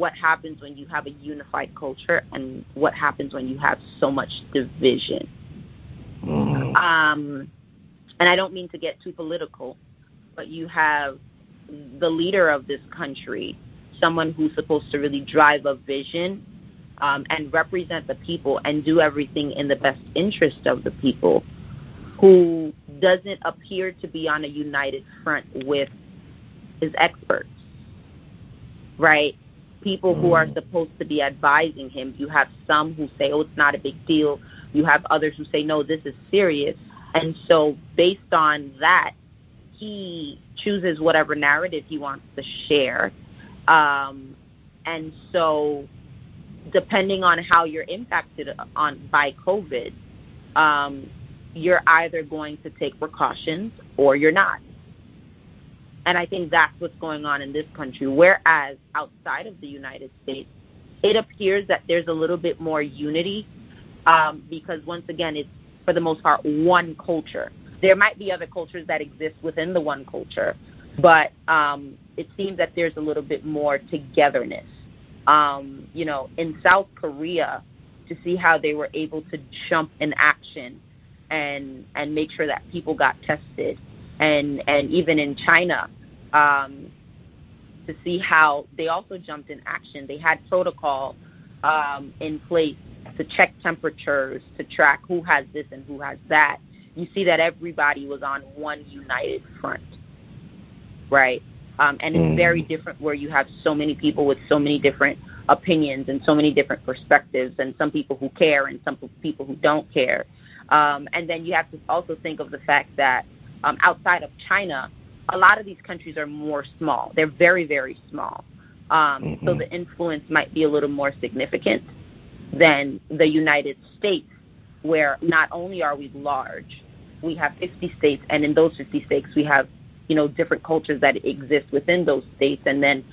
what happens when you have a unified culture and what happens when you have so much division. Mm. Um, and I don't mean to get too political, but you have the leader of this country, someone who's supposed to really drive a vision um, and represent the people and do everything in the best interest of the people, who doesn't appear to be on a united front with his experts, right? People who are mm. supposed to be advising him. You have some who say, oh, it's not a big deal. You have others who say, no, this is serious. And so, based on that, he chooses whatever narrative he wants to share. Um, and so, depending on how you're impacted on by COVID, um, you're either going to take precautions or you're not. And I think that's what's going on in this country. Whereas outside of the United States, it appears that there's a little bit more unity um, because, once again, it's for the most part one culture. There might be other cultures that exist within the one culture, but um, it seems that there's a little bit more togetherness. Um, you know, in South Korea, to see how they were able to jump in action and and make sure that people got tested, and and even in China, um, to see how they also jumped in action. They had protocol um, in place to check temperatures, to track who has this and who has that. You see that everybody was on one united front, right? Um, and it's very mm. different where you have so many people with so many different opinions and so many different perspectives, and some people who care and some people who don't care. Um, and then you have to also think of the fact that um, outside of China, a lot of these countries are more small. They're very, very small. Um, mm-hmm. So the influence might be a little more significant than the United States, where not only are we large, we have 50 states, and in those 50 states, we have you know different cultures that exist within those states, and then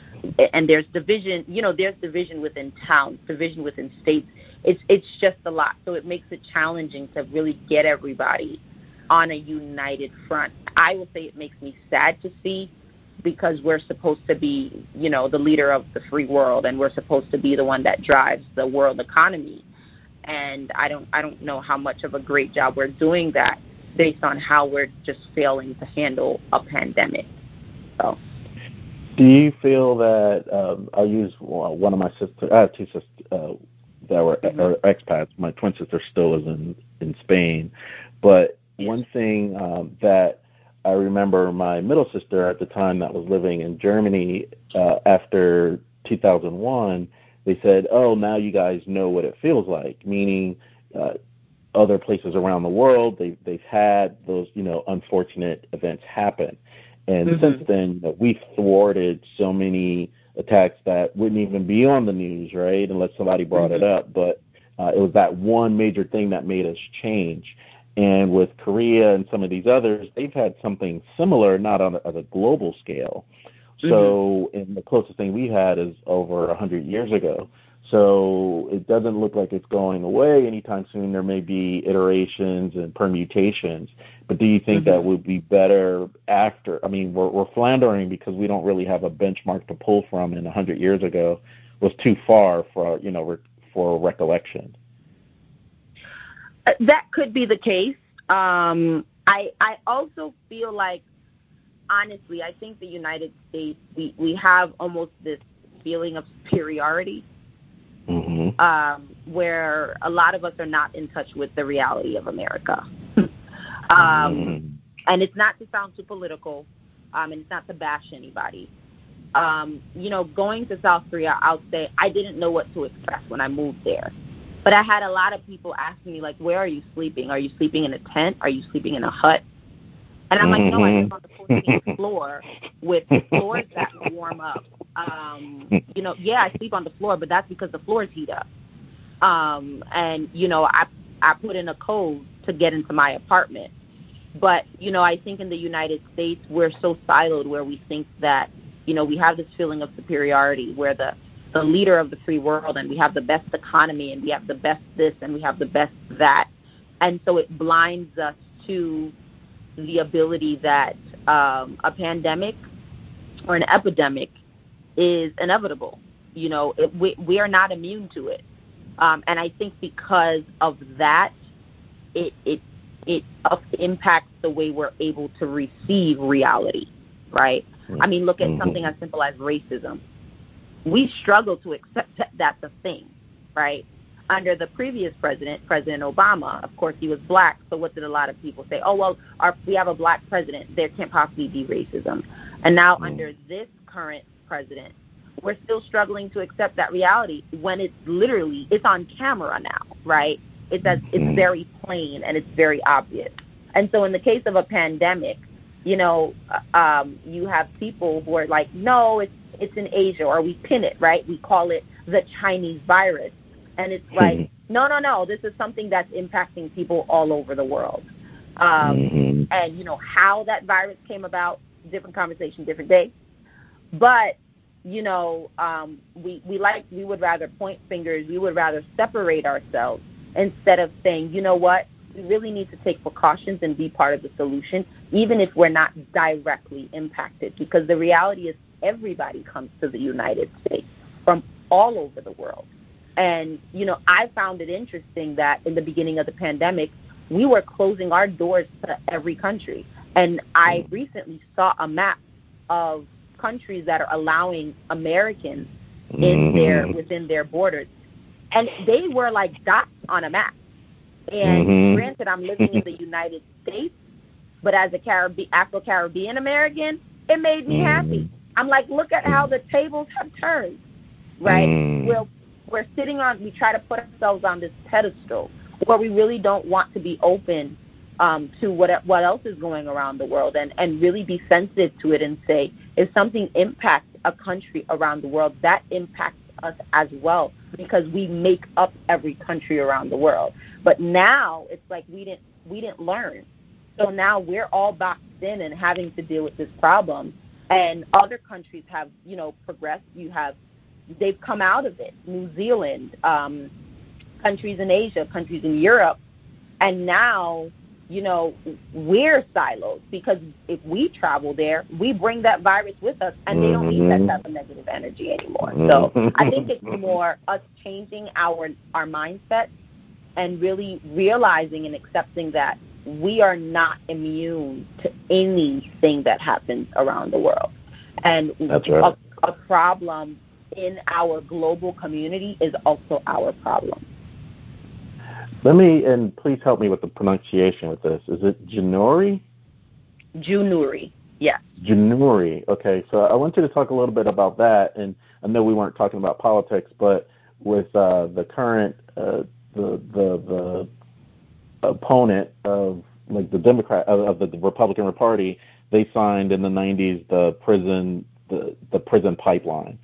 and there's division. You know, there's division within towns, division within states. It's it's just a lot, so it makes it challenging to really get everybody on a united front. I will say it makes me sad to see because we're supposed to be, you know, the leader of the free world and we're supposed to be the one that drives the world economy. And I don't I don't know how much of a great job we're doing that based on how we're just failing to handle a pandemic. So do you feel that um, I'll use one of my sisters? I have two sisters uh, that were mm-hmm. expats. My twin sister still is in in Spain, but one thing um, that I remember my middle sister at the time that was living in Germany uh, after 2001, they said, "Oh, now you guys know what it feels like," meaning uh, other places around the world they they've had those you know unfortunate events happen, and mm-hmm. since then you know, we've thwarted so many attacks that wouldn't even be on the news, right, unless somebody brought mm-hmm. it up, but. Uh, it was that one major thing that made us change. And with Korea and some of these others, they've had something similar, not on a, on a global scale. Mm-hmm. So, and the closest thing we had is over a 100 years ago. So it doesn't look like it's going away anytime soon. There may be iterations and permutations, but do you think mm-hmm. that would be better after? I mean, we're, we're floundering because we don't really have a benchmark to pull from, and 100 years ago was too far for you know for recollection. Uh, that could be the case. Um, I I also feel like, honestly, I think the United States we we have almost this feeling of superiority, mm-hmm. um, where a lot of us are not in touch with the reality of America. *laughs* um, mm-hmm. And it's not to sound too political, um, and it's not to bash anybody. Um, you know, going to South Korea, I'll say I didn't know what to expect when I moved there. But I had a lot of people asking me, like, where are you sleeping? Are you sleeping in a tent? Are you sleeping in a hut? And I'm like, no, I live on the 14th floor with floors that warm up. Um, you know, yeah, I sleep on the floor, but that's because the floors heat up. Um, and you know, I I put in a code to get into my apartment. But you know, I think in the United States we're so siloed where we think that you know we have this feeling of superiority where the the leader of the free world and we have the best economy and we have the best this and we have the best that. And so it blinds us to the ability that um, a pandemic or an epidemic is inevitable. You know, it, we, we are not immune to it. Um, and I think because of that, it, it, it impacts the way we're able to receive reality, right? I mean, look at mm-hmm. something as simple as racism. We struggle to accept that that's a thing, right? Under the previous president, President Obama, of course, he was black. So what did a lot of people say? Oh, well, our, we have a black president. There can't possibly be racism. And now mm-hmm. under this current president, we're still struggling to accept that reality when it's literally it's on camera now, right? It's as, it's mm-hmm. very plain and it's very obvious. And so in the case of a pandemic, you know, uh, um, you have people who are like, no, it's it's in Asia, or we pin it, right? We call it the Chinese virus, and it's mm-hmm. like, no, no, no, this is something that's impacting people all over the world. Um, mm-hmm. And you know how that virus came about, different conversation, different day. But you know, um, we we like we would rather point fingers, we would rather separate ourselves instead of saying, you know what, we really need to take precautions and be part of the solution, even if we're not directly impacted. Because the reality is, everybody comes to the United States from all over the world. And, you know, I found it interesting that in the beginning of the pandemic, we were closing our doors to every country. And I recently saw a map of countries that are allowing Americans in mm-hmm. their within their borders. And they were like dots on a map. And mm-hmm. granted, I'm living in the *laughs* United States, but as a Caribbean, Afro Caribbean American, it made me mm-hmm. happy. I'm like, look at how the tables have turned, right? Mm-hmm. We're, we're sitting on, we try to put ourselves on this pedestal where we really don't want to be open um, to what what else is going around the world and, and really be sensitive to it and say if something impacts a country around the world, that impacts us as well because we make up every country around the world. But now it's like we didn't we didn't learn. So now we're all boxed in and having to deal with this problem. And other countries have, you know, progressed. You have they've come out of it. New Zealand, um, countries in Asia, countries in Europe, and now you know, we're silos because if we travel there, we bring that virus with us and they don't need that mm-hmm. type of negative energy anymore. So I think it's *laughs* more us changing our our mindset and really realizing and accepting that we are not immune to anything that happens around the world. And right. a, a problem in our global community is also our problem. Let me, and please help me with the pronunciation with this. Is it Januri? Junuri, yes. Junuri. Okay, so I want you to talk a little bit about that. And I know we weren't talking about politics, but with uh, the current, uh, the the the opponent of like the Democrat of, of the Republican Party, they signed in the 90s the prison the the prison pipeline.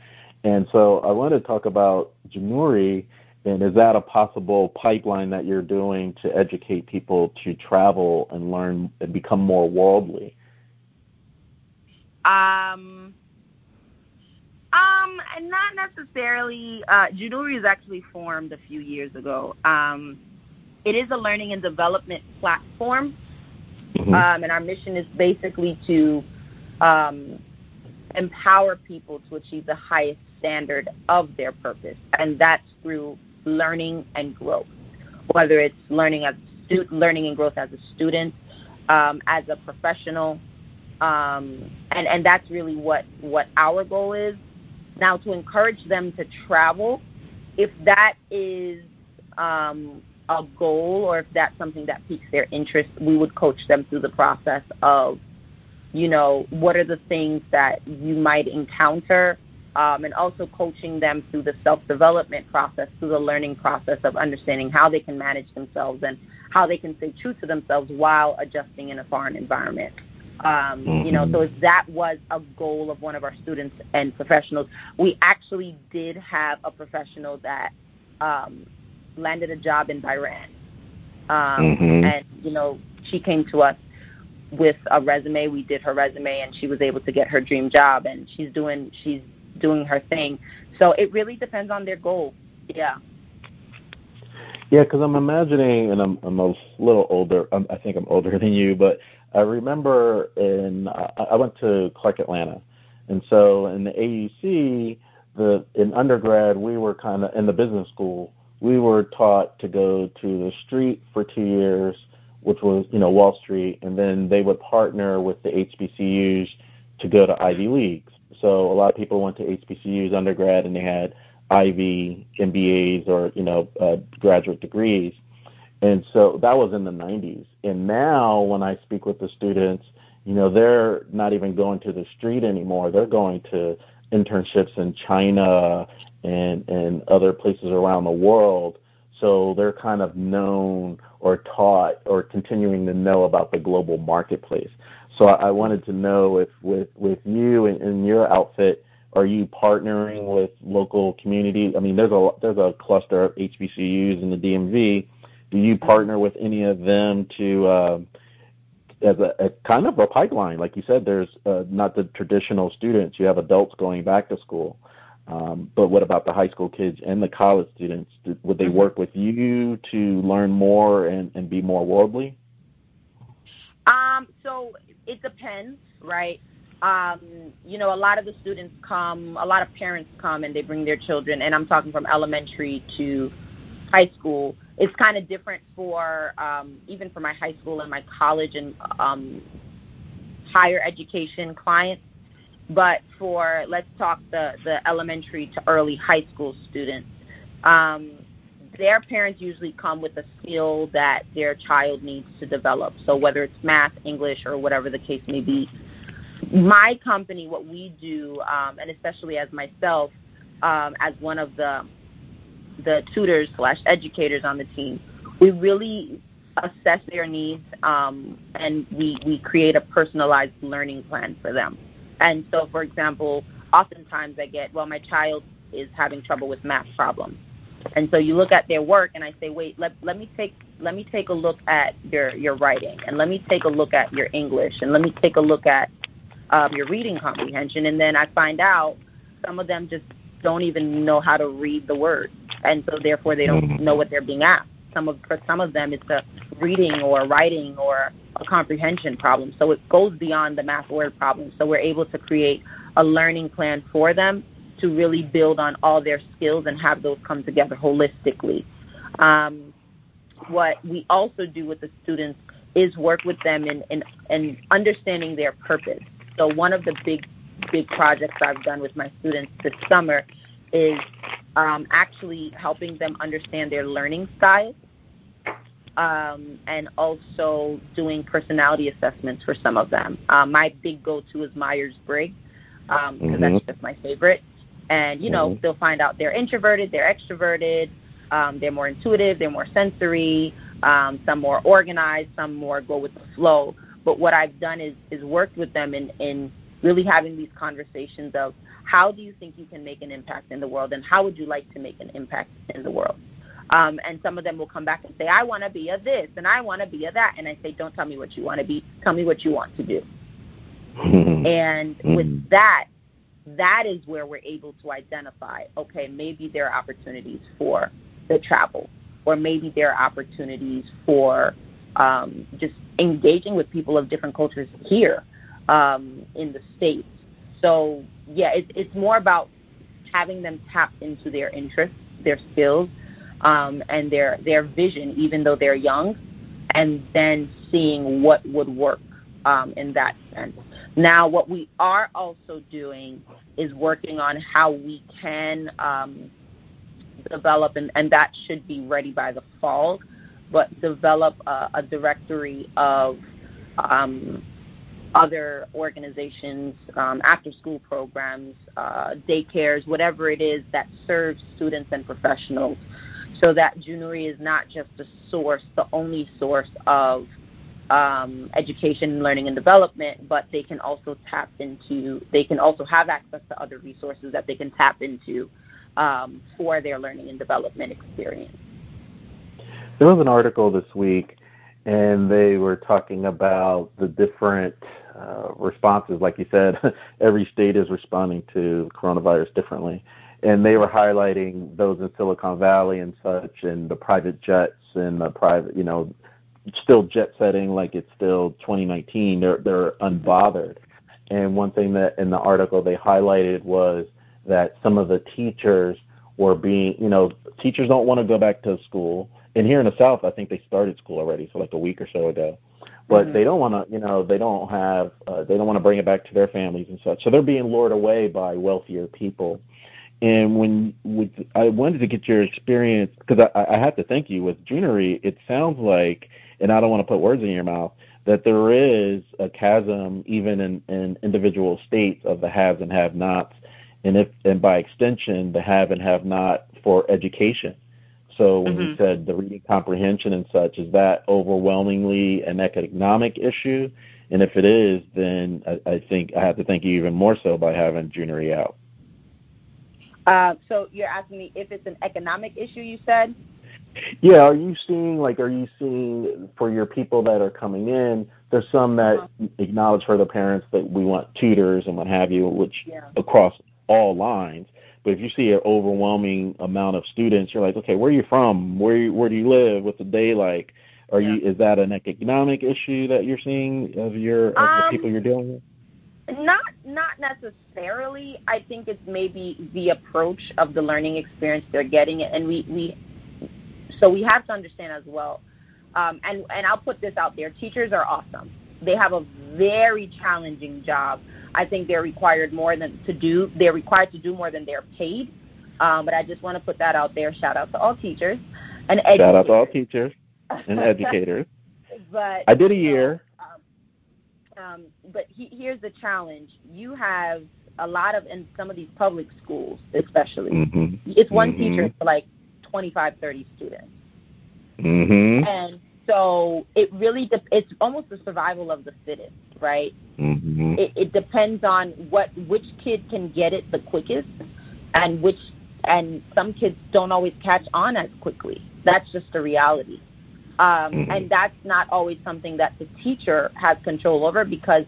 And so I wanted to talk about Januri and is that a possible pipeline that you're doing to educate people to travel and learn and become more worldly? Um, um, not necessarily. Uh, Junuri is actually formed a few years ago. Um, it is a learning and development platform, mm-hmm. um, and our mission is basically to um, empower people to achieve the highest standard of their purpose, and that's through learning and growth, whether it's learning as stu- learning and growth as a student, um, as a professional, um, and and that's really what what our goal is. Now to encourage them to travel, if that is um, a goal or if that's something that piques their interest, we would coach them through the process of, you know, what are the things that you might encounter um, and also coaching them through the self development process, through the learning process of understanding how they can manage themselves and how they can stay true to themselves while adjusting in a foreign environment. Um, mm-hmm. You know, so if that was a goal of one of our students and professionals, we actually did have a professional that um, landed a job in Bahrain. Um, mm-hmm. And, you know, she came to us with a resume. We did her resume, and she was able to get her dream job. And she's doing she's doing her thing. So it really depends on their goal. Yeah. Yeah, because I'm imagining, and I'm I'm a little older. I'm, I think I'm older *laughs* than you, but I remember in I I went to Clark Atlanta, and so in the AUC, the in undergrad we were kind of in the business school we were taught to go to the street for two years, which was you know Wall Street, and then they would partner with the HBCUs to go to Ivy Leagues. So a lot of people went to HBCUs undergrad, and they had Ivy MBAs or you know uh, graduate degrees. And so that was in the 90s. And now when I speak with the students, you know, they're not even going to the street anymore. They're going to internships in China and and other places around the world. So they're kind of known or taught or continuing to know about the global marketplace. So I, I wanted to know if with with you and, and your outfit, are you partnering with local community? I mean, there's a there's a cluster of HBCUs in the DMV. Do you partner with any of them to uh, as a, a kind of a pipeline. Like you said, there's uh, not the traditional students. You have adults going back to school. Um, but what about the high school kids and the college students? Would they mm-hmm. work with you to learn more and, and be more worldly? Um, so it depends, right? Um, you know, a lot of the students come, a lot of parents come and they bring their children, and I'm talking from elementary to high school it's kind of different for um, even for my high school and my college and um, higher education clients. But for let's talk the the elementary to early high school students, um, their parents usually come with a skill that their child needs to develop. So whether it's math, English, or whatever the case may be. My company, what we do, um, and especially as myself, um, as one of the the tutors slash educators on the team, we really assess their needs um, and we, we create a personalized learning plan for them. And so, for example, oftentimes I get, well, my child is having trouble with math problems. And so you look at their work and I say, wait, let, let me take let me take a look at your, your writing and let me take a look at your English and let me take a look at um, your reading comprehension. And then I find out some of them just don't even know how to read the words, and so therefore they don't mm-hmm. know what they're being asked. Some of for some of them it's a reading or writing or a comprehension problem. So it goes beyond the math word problem. So we're able to create a learning plan for them to really build on all their skills and have those come together holistically. Um, what we also do with the students is work with them in, in, in understanding their purpose. So one of the big big projects I've done with my students this summer is um, actually helping them understand their learning style um, and also doing personality assessments for some of them. Um, my big go-to is Myers-Briggs because um, mm-hmm. that's just my favorite. And you know, mm-hmm. they'll find out they're introverted, they're extroverted, um, they're more intuitive, they're more sensory, um, some more organized, some more go with the flow. But what I've done is is worked with them in in really having these conversations of how do you think you can make an impact in the world and how would you like to make an impact in the world? Um, and some of them will come back and say i want to be a this and i want to be a that. And i say don't tell me what you want to be. Tell me what you want to do. And with that that is where we're able to identify okay maybe there are opportunities for the travel or maybe there are opportunities for um, just engaging with people of different cultures here um, in the states. So yeah, it, it's more about having them tap into their interests, their skills, um, and their their vision, even though they're young, and then seeing what would work um, in that sense. Now, what we are also doing is working on how we can um, develop, and, and that should be ready by the fall, but develop a, a directory of um, other organizations, um, after school programs, uh, daycares, whatever it is that serves students and professionals, so that Junuri is not just the source, the only source of um, education, learning, and development, but they can also tap into, they can also have access to other resources that they can tap into um, for their learning and development experience. There was an article this week, and they were talking about the different uh, responses. Like you said, *laughs* every state is responding to coronavirus differently. And they were highlighting those in Silicon Valley and such, and the private jets and the private, you know, still jet setting like it's still 2019. They're they're unbothered. And one thing that in the article they highlighted was that some of the teachers were being, you know, teachers don't want to go back to school. And here in the South, I think they started school already, so like a week or so ago. But mm-hmm. they don't want to, you know, they don't have, uh, they don't want to bring it back to their families and such. So they're being lured away by wealthier people. And when with, I wanted to get your experience because I, I have to thank you with Junuri. It sounds like, and I don't want to put words in your mouth, that there is a chasm even in, in individual states of the haves and have-nots, and if and by extension the have and have-not for education. So when mm-hmm. you said the reading comprehension and such, is that overwhelmingly an economic issue? And if it is, then I, I think I have to thank you even more so by having Junuri out. Uh, so you're asking me if it's an economic issue, you said? Yeah, are you seeing like are you seeing for your people that are coming in? There's some that uh-huh. acknowledge for the parents that we want tutors and what have you, which yeah. across all lines. But if you see an overwhelming amount of students, you're like, okay, where are you from? Where where do you live? What's the day like? Are yeah. you is that an economic issue that you're seeing of your of um, the people you're dealing with? Not not necessarily. I think it's maybe the approach of the learning experience they're getting, and we we so we have to understand as well. Um, and and I'll put this out there: teachers are awesome. They have a very challenging job. I think they're required more than to do. They're required to do more than they're paid. Um, but I just want to put that out there. Shout out to all teachers and educators. Shout out to all teachers and *laughs* educators. but I did a year. Um, but he, here's the challenge: you have a lot of in some of these public schools, especially, mm-hmm. it's one mm-hmm. teacher for like 25, 30 students, mm-hmm. and so it really de- it's almost the survival of the fittest, right? Mm-hmm. It, it depends on what which kid can get it the quickest, and which and some kids don't always catch on as quickly. That's just the reality. Um, mm-hmm. And that's not always something that the teacher has control over because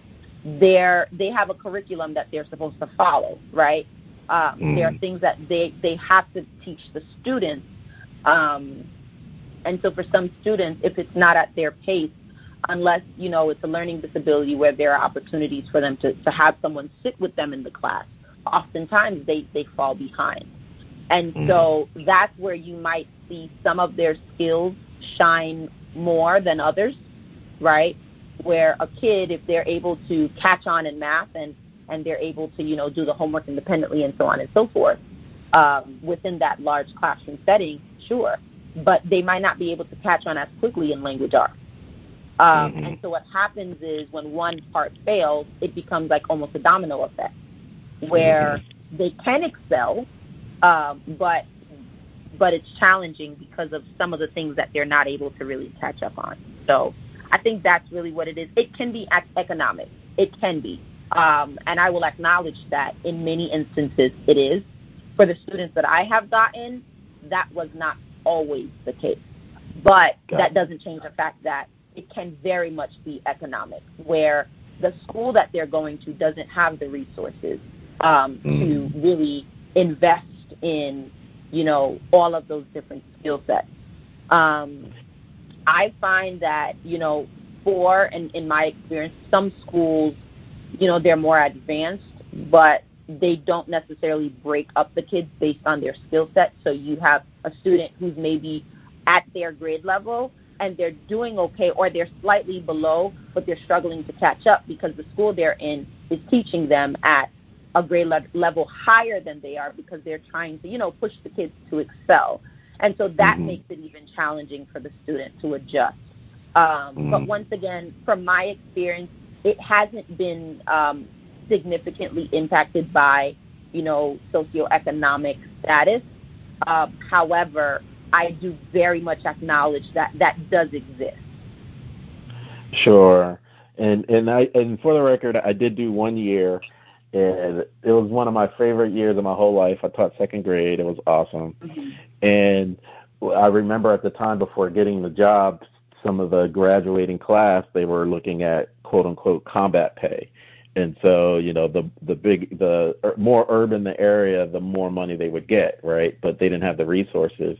they're they have a curriculum that they're supposed to follow, right? Um, mm-hmm. There are things that they they have to teach the students, um, and so for some students, if it's not at their pace, unless you know it's a learning disability where there are opportunities for them to to have someone sit with them in the class, oftentimes they they fall behind, and mm-hmm. so that's where you might see some of their skills shine more than others, right? Where a kid, if they're able to catch on in math and and they're able to, you know, do the homework independently and so on and so forth, um, within that large classroom setting, sure. But they might not be able to catch on as quickly in language arts. Um, mm-hmm. And so what happens is when one part fails, it becomes like almost a domino effect, where mm-hmm. they can excel, um, but but it's challenging because of some of the things that they're not able to really catch up on. So I think that's really what it is. It can be economic. It can be. Um, and I will acknowledge that in many instances it is. For the students that I have gotten, that was not always the case. But Got that doesn't change the fact that it can very much be economic, where the school that they're going to doesn't have the resources um, mm. to really invest in you know, all of those different skill sets. Um, I find that, you know, for, and in my experience, some schools, you know, they're more advanced, but they don't necessarily break up the kids based on their skill set. So you have a student who's maybe at their grade level and they're doing okay or they're slightly below, but they're struggling to catch up because the school they're in is teaching them at a grade le- level higher than they are because they're trying to, you know, push the kids to excel. And so that mm-hmm. makes it even challenging for the student to adjust. Um, mm-hmm. But once again, from my experience, it hasn't been um, significantly impacted by, you know, socioeconomic status. Uh, however, I do very much acknowledge that that does exist. Sure, and and I and for the record, I did do one year and it was one of my favorite years of my whole life. I taught second grade. It was awesome. Mm-hmm. And I remember at the time before getting the job, some of the graduating class they were looking at quote unquote combat pay. And so, you know, the the big the more urban the area, the more money they would get, right? But they didn't have the resources.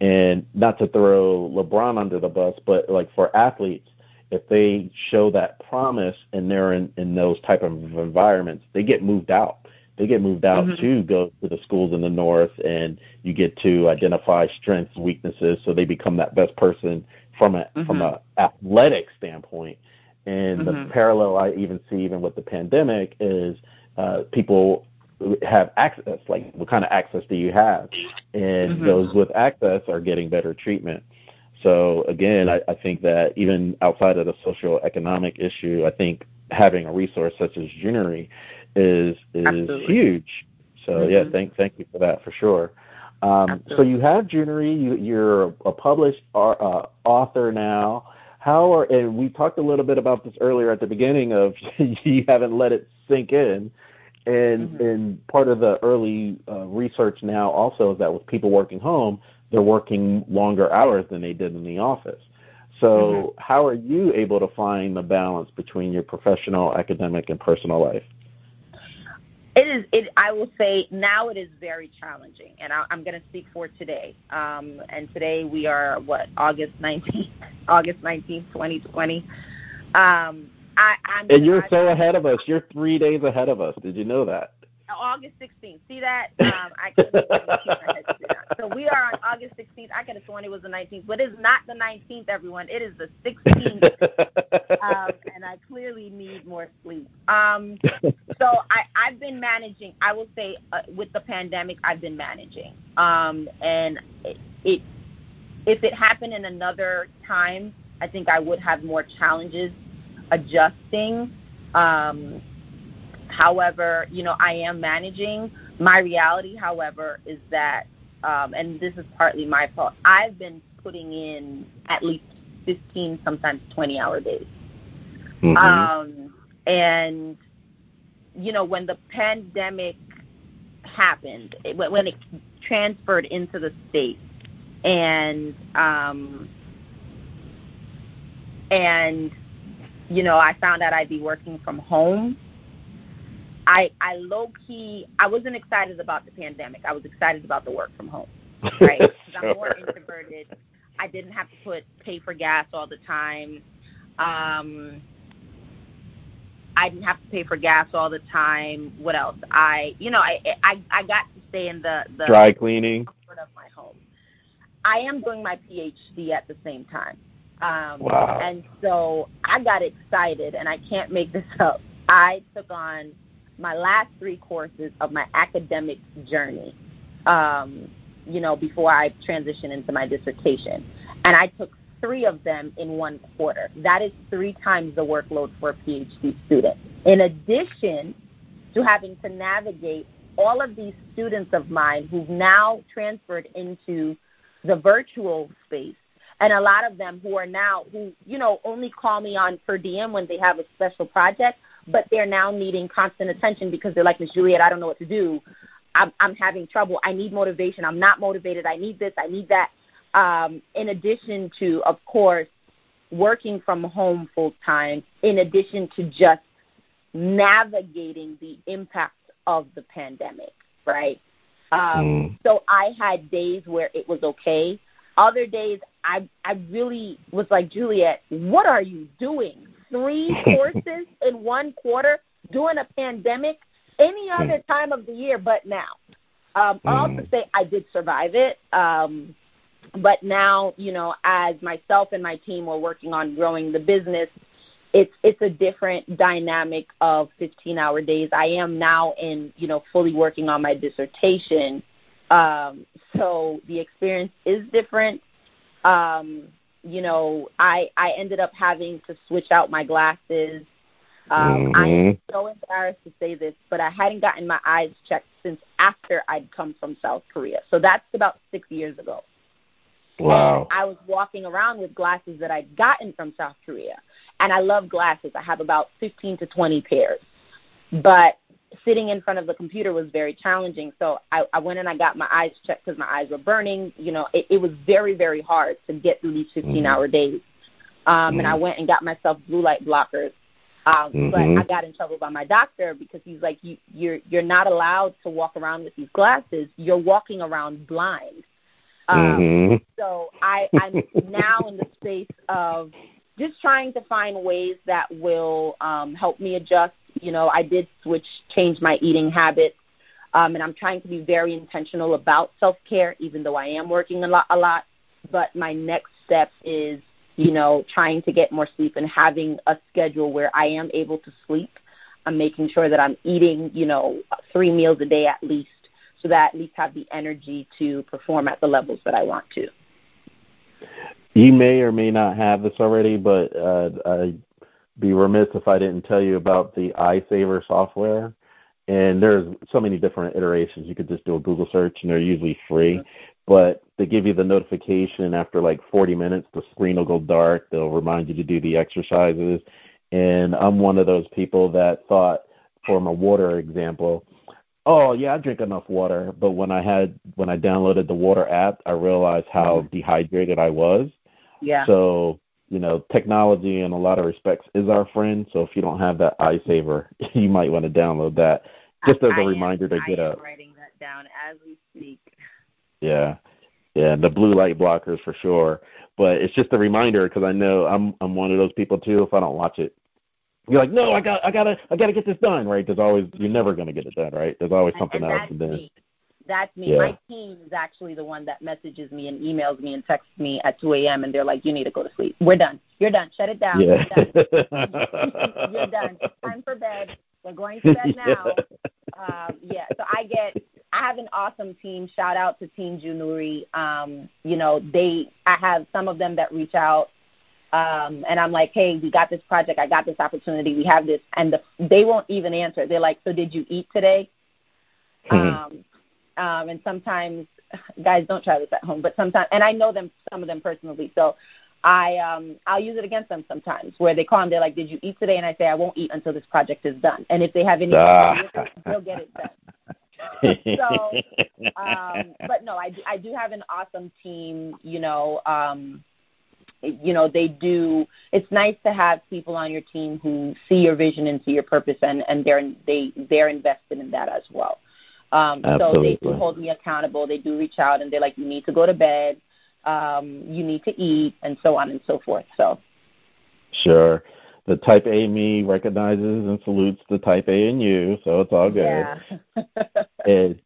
And not to throw LeBron under the bus, but like for athletes, if they show that promise and they're in, in those type of environments, they get moved out. They get moved out mm-hmm. to go to the schools in the north, and you get to identify strengths, weaknesses, so they become that best person from a mm-hmm. from a athletic standpoint. And mm-hmm. the parallel I even see even with the pandemic is uh, people have access. Like, what kind of access do you have? And mm-hmm. those with access are getting better treatment. So again, I, I think that even outside of the social economic issue, I think having a resource such as Junuri is is Absolutely. huge. So mm-hmm. yeah, thank thank you for that for sure. Um, so you have Junuri, you, you're a published uh, author now. How are and we talked a little bit about this earlier at the beginning of *laughs* you haven't let it sink in, and mm-hmm. and part of the early uh, research now also is that with people working home, they're working longer hours than they did in the office. So, mm-hmm. how are you able to find the balance between your professional, academic, and personal life? It is. It. I will say now it is very challenging, and I, am going to speak for today. Um, and today we are what August 19th, *laughs* August 19th, 2020. Um, I, I'm. And you're so ahead of us. You're three days ahead of us. Did you know that? August 16th. See that? *laughs* Um, I can't So we are on August 16th. I could have sworn it was the 19th, but it's not the 19th, everyone. It is the 16th, *laughs* um, and I clearly need more sleep. Um, so I, I've been managing. I will say, uh, with the pandemic, I've been managing, um, and it, it if it happened in another time, I think I would have more challenges adjusting. Um, However, you know, I am managing. My reality, however, is that, um, and this is partly my fault, I've been putting in at least 15, sometimes 20 hour days. Mm-hmm. Um, and, you know, when the pandemic happened, it, when it transferred into the state, and, um, and, you know, I found out I'd be working from home I I low key I wasn't excited about the pandemic. I was excited about the work from home, right? *laughs* Because. I'm more introverted. I didn't have to put pay for gas all the time. Um, I didn't have to pay for gas all the time. What else? I you know I I I got to stay in the the dry cleaning comfort of my home. I am doing my PhD at the same time. Um, wow. And so I got excited, and I can't make this *laughs* up. I took on my last three courses of my academic journey, um, you know, before I transitioned into my dissertation. And I took three of them in one quarter. That is three times the workload for a PhD student. In addition to having to navigate all of these students of mine who've now transferred into the virtual space and a lot of them who are now who you know only call me on per diem when they have a special project but they're now needing constant attention because they're like, Miss Juliette, I don't know what to do. I'm, I'm having trouble. I need motivation. I'm not motivated. I need this. I need that. Um, in addition to, of course, working from home full time, in addition to just navigating the impact of the pandemic, right? Um, mm. So I had days where it was okay. Other days, I I really was like, Juliette, what are you doing? three *laughs* courses in one quarter during a pandemic any hmm. other time of the year but now. Um, I'll also hmm. say I did survive it. Um, but now, you know, as myself and my team were working on growing the business, it's it's a different dynamic of 15 hour days. I am now in, you know, fully working on my dissertation. Um, so the experience is different. Um, you know, I I ended up having to switch out my glasses. Um, mm-hmm. I am so embarrassed to say this, but I hadn't gotten my eyes checked since after I'd come from South Korea. So that's about six years ago. Wow. And I was walking around with glasses that I'd gotten from South Korea. And I love glasses. I have about 15 to 20 pairs. But sitting in front of the computer was very challenging. So I, I went and I got my eyes checked because my eyes were burning. You know, it, it was very, very hard to get through these 15 mm-hmm. hour days. Um, mm-hmm. And I mm-hmm. went and got myself blue light blockers. Um, mm-hmm. But I got in trouble by my doctor because he's like, you, you're you're not allowed to walk around with these glasses. You're walking around blind. Um, mm-hmm. So I, I'm now in the space of just trying to find ways that will um, help me adjust. You know, I did switch, change my eating habits, um, and I'm trying to be very intentional about self care, even though I am working a lot, a lot. But my next step is, you know, trying to get more sleep and having a schedule where I am able to sleep. I'm making sure that I'm eating, you know, three meals a day at least, so that I at least have the energy to perform at the levels that I want to. You may or may not have this already, but uh, I'd be remiss if I didn't tell you about the iSaver software. And there's so many different iterations. You could just do a Google search, and they're usually free. But they give you the notification after like 40 minutes. The screen will go dark. They'll remind you to do the exercises. And I'm one of those people that thought, for my water example, oh yeah, I drink enough water. But when I had when I downloaded the water app, I realized how dehydrated I was. Yeah. So you know, technology in a lot of respects is our friend. So if you don't have that iSaver, *laughs* you might want to download that just as a reminder am, to get up. writing that down as we speak. Yeah, yeah, the blue light blockers for sure. But it's just a reminder because I know I'm I'm one of those people too. If I don't watch it, you're like, no, I got I gotta I gotta get this done, right? There's always you're never gonna get it done, right? There's always something and else. And then, me. That's me. Yeah. My team is actually the one that messages me and emails me and texts me at 2 a.m. and they're like, "You need to go to sleep. We're done. You're done. Shut it down. Yeah. You're done. You're done. Time for bed. We're going to bed *laughs* now." Um, yeah. So I get. I have an awesome team. Shout out to Team Junuri. Um, you know, they. I have some of them that reach out um, and I'm like, hey, we got this project, I got this opportunity, we have this, and the, they won't even answer. They're like, so did you eat today? Mm-hmm. Um, um, and sometimes, guys, don't try this at home, but sometimes, and I know them, some of them personally, so I um, I'll use it against them sometimes, where they call and they're like, did you eat today? And I say, I won't eat until this project is done. And if they have any, ah. *laughs* they'll get it done. *laughs* so, um, but no, I do, I do have an awesome team. You know, um, you know they do it's nice to have people on your team who see your vision and see your purpose and and they're they they're invested in that as well um so they do hold me accountable. They do reach out and they're like you need to go to bed. Um you need to eat and so on and so forth. So. Sure. The type A me recognizes and salutes the type A in you, so it's all good. Yeah. *laughs* and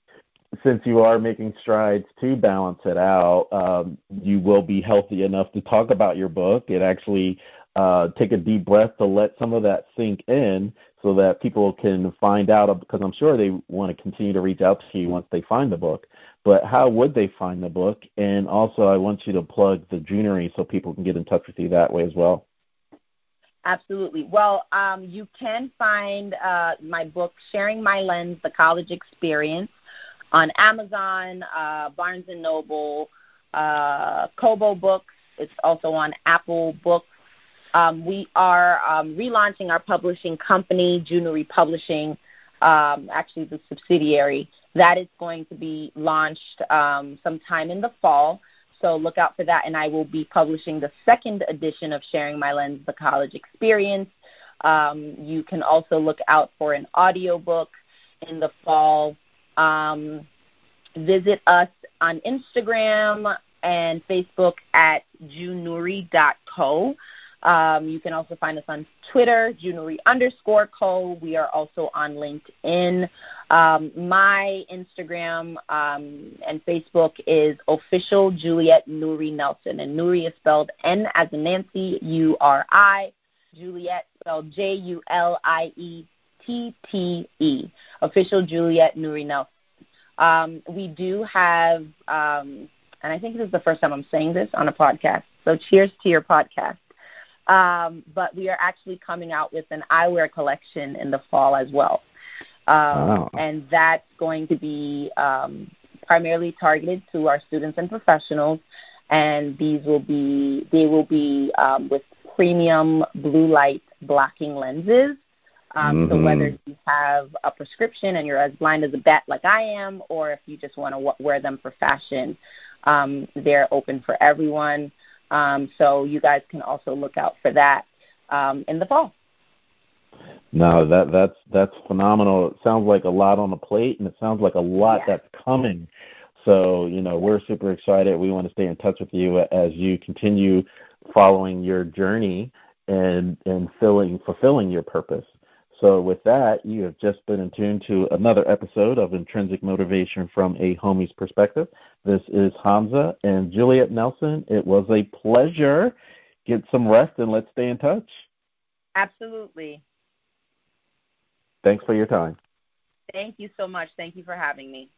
since you are making strides to balance it out, um, you will be healthy enough to talk about your book. It actually uh, take a deep breath to let some of that sink in so that people can find out because I'm sure they want to continue to reach out to you once they find the book. But how would they find the book? And also, I want you to plug the Junuri so people can get in touch with you that way as well. Absolutely. Well, um, you can find uh, my book, Sharing My Lens: The College Experience on Amazon, uh, Barnes and Noble, uh, Kobo Books. It's also on Apple Books. Um, we are um, relaunching our publishing company, Junuri Publishing, um, actually the subsidiary. That is going to be launched um, sometime in the fall. So look out for that, and I will be publishing the second edition of Sharing My Lens: The College Experience. Um, you can also look out for an audiobook in the fall um, visit us on Instagram and Facebook at junuri.co. Um, you can also find us on Twitter, Junuri underscore co. We are also on LinkedIn. Um, my Instagram um, and Facebook is official Juliette Nuri Nelson, and Nuri is spelled N as in Nancy, U R I. Juliette spelled J U L I E T T E. Official Juliette Nuri Nelson. Um, we do have, um, and I think this is the first time I'm saying this on a podcast. So cheers to your podcast. Um, but we are actually coming out with an eyewear collection in the fall as well. Um, wow. And that's going to be um, primarily targeted to our students and professionals. And these will be, they will be um, with premium blue light blocking lenses. Um, mm-hmm. So whether you have a prescription and you're as blind as a bat like I am, or if you just want to wear them for fashion, um, they're open for everyone. Um, so you guys can also look out for that um, in the fall. No, that that's that's phenomenal. It sounds like a lot on the plate, and it sounds like a lot yeah. that's coming. So, you know, we're super excited. We want to stay in touch with you as you continue following your journey and and filling fulfilling your purpose. So with that, you have just been in tune to another episode of Intrinsic Motivation from a Homie's Perspective. This is Hamza and Juliette Nelson. It was a pleasure. Get some rest and let's stay in touch. Absolutely. Thanks for your time. Thank you so much. Thank you for having me.